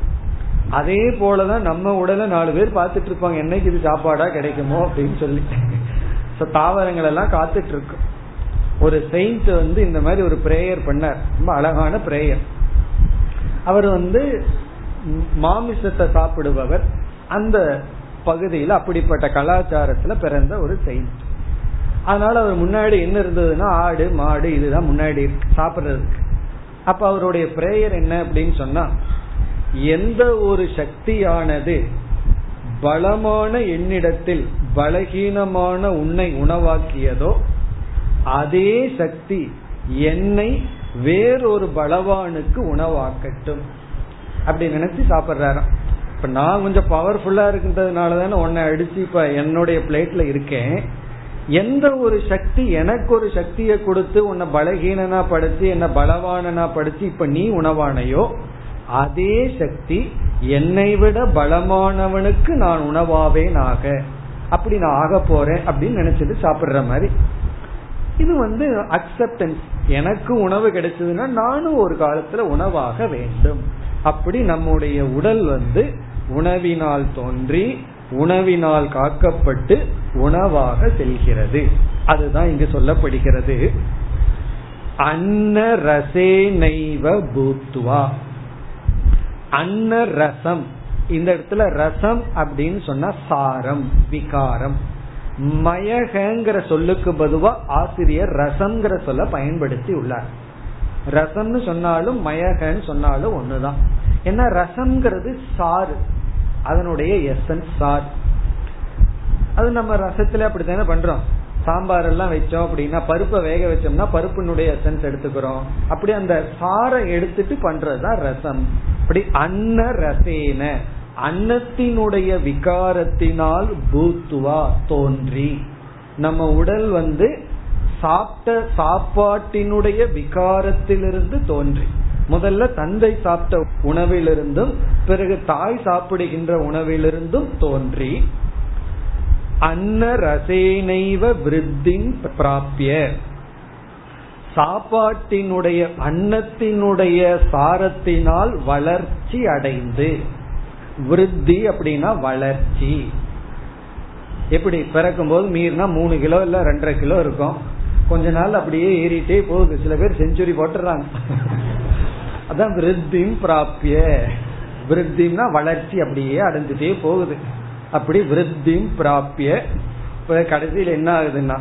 அதே போலதான் நம்ம உடலை நாலு பேர் பார்த்துட்டு இருப்பாங்க என்னைக்கு இது சாப்பாடா கிடைக்குமோ அப்படின்னு சொல்லி. தாவரங்கள் எல்லாம் காத்துட்டு இருக்கும் ஒரு செயின்ட் வந்து இந்த மாதிரி ஒரு பிரேயர் பண்ணார். ரொம்ப அழகான பிரேயர் அவர் வந்து மாமிசத்தை சாப்பிடுபவர். அந்த பகுதியில் அப்படிப்பட்ட கலாச்சாரத்துல பிறந்த ஒரு செயின்ட் அதனால அவர் முன்னாடி என்ன இருந்ததுன்னா ஆடு மாடு இதுதான் முன்னாடி சாப்பிடுறதுக்கு. அப்ப அவருடைய பிரேயர் என்ன அப்படின்னு சொன்னா எந்த ஒரு சக்தியானது பலமான என்னிடத்தில் பலகீனமான உன்னை உணவாக்கியதோ அதே சக்தி என்னை வேறொரு பலவானுக்கு உணவாக்கட்டும். அப்படி நினைச்சு சாப்பிடுறாராம். இப்ப நான் கொஞ்சம் பவர்ஃபுல்லா இருக்கின்றதுனால தானே உன்னை அடிச்சு இப்ப என்னுடைய பிளேட்ல இருக்கேன். எந்த ஒரு சக்தி எனக்கு ஒரு சக்தியை கொடுத்து உன்னை பலகீனனா படுத்தி என்ன பலவானனா படுத்தி இப்ப நீ உணவானையோ அதே சக்தி என்னை விட பலமானவனுக்கு நான் உணவாவேன் ஆக அப்படி நான் ஆக போறேன் அப்படின்னு நினைச்சிட்டு சாப்பிடுற மாதிரி. இது வந்து அக்செப்டன்ஸ் எனக்கு உணவு கிடைச்சதுன்னா நானும் ஒரு காலத்துல உணவாக வேண்டும். அப்படி நம்முடைய உடல் வந்து உணவினால் தோன்றி உணவினால் காக்கப்பட்டு உணவாக செல்கிறது. அதுதான் இங்கு சொல்லப்படுகிறது. அன்ன ரசே நைவ பூத்துவா அன்ன ரசம். இந்த இடத்துல ரசம் அப்படின்னு சொன்னா சாரம் விகாரம். மயகங்கிற சொல்லுக்கு பதுவா ஆசிரியர் ரசம்ங்கிற சொல்ல பயன்படுத்தி உள்ளார். ரசம்னு சொன்னாலும் மயகன்னு சொன்னாலும் ஒண்ணுதான். ஏன்னா ரசம்ங்கிறது சாறு. அதனுடைய எசன்ஸ் சார் அது நம்ம ரசத்துல அப்படித்தானே பண்றோம். சாம்பார் எல்லாம் வச்சோம் அப்படின்னா பருப்பை வேக வச்சோம்னா பருப்பினுடைய எசன்ஸ் எடுத்துக்கிறோம். அப்படி அந்த சாரை எடுத்துட்டு பண்றதுதான் ரசம். அப்படி அன்ன ரசேன அன்னத்தினுடைய விகாரத்தினால் பூத்துவா தோன்றி. நம்ம உடல் வந்து சாப்பிட்ட சாப்பாட்டினுடைய விகாரத்திலிருந்து தோன்றி. முதல்ல தந்தை சாப்பிட்ட உணவிலிருந்தும் பிறகு தாய் சாப்பிடுகின்ற உணவிலிருந்தும் தோன்றி அன்ன ரசேனைவ விருத்தின் பிராப்பிய சாப்பாட்டினுடைய அன்னத்தினுடைய சாரத்தினால் வளர்ச்சி அடைந்து. விருத்தி அப்படின்னா வளர்ச்சி. எப்படி? பிறக்கும் போது மீறினா மூணு கிலோ இல்ல ரெண்டரை கிலோ இருக்கும். கொஞ்ச நாள் அப்படியே ஏறிட்டே போகுது. சில பேர் செஞ்சுரி போட்டுறாங்க. அதான் விருத்தியும் பிராப்பிய விருத்தின்னா வளர்ச்சி அப்படியே அடைஞ்சிட்டே போகுது. அப்படி விருத்தியும் பிராப்பிய இப்ப கடைசியில் என்ன ஆகுதுன்னா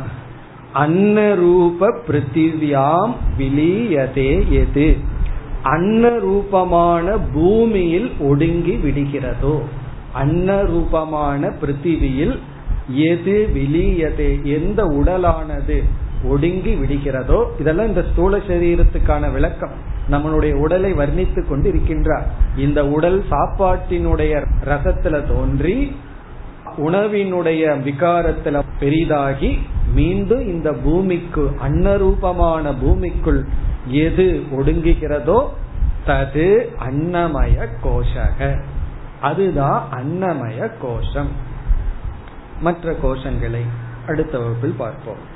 அன்னரூப பிருத்திவியாம் விலீயதே எது? அன்னரூபமான பூமியில் ஒடுங்கி விடுகிறதோ? அன்னரூபமான பிருத்திவியில் எது விலீயதே? எந்த உடலானது ஒடுங்கி விடுகிறதோ? இதெல்லாம் இந்த ஸ்தூல சரீரத்துக்கான விளக்கம். நம்மளுடைய உடலை வர்ணித்து கொண்டு இருக்கின்றார் இந்த உடல் சாப்பாட்டினுடைய ரசத்துல தோன்றி உணவினுடைய விகாரத்துல பெரிதாகி மீண்டும் இந்த பூமிக்கு அன்னரூபமான பூமிக்குள் எது ஒடுங்குகிறதோ தது அன்னமய கோஷக. அதுதான் அன்னமய கோஷம். மற்ற கோஷங்களை அடுத்த வகுப்பில் பார்ப்போம்.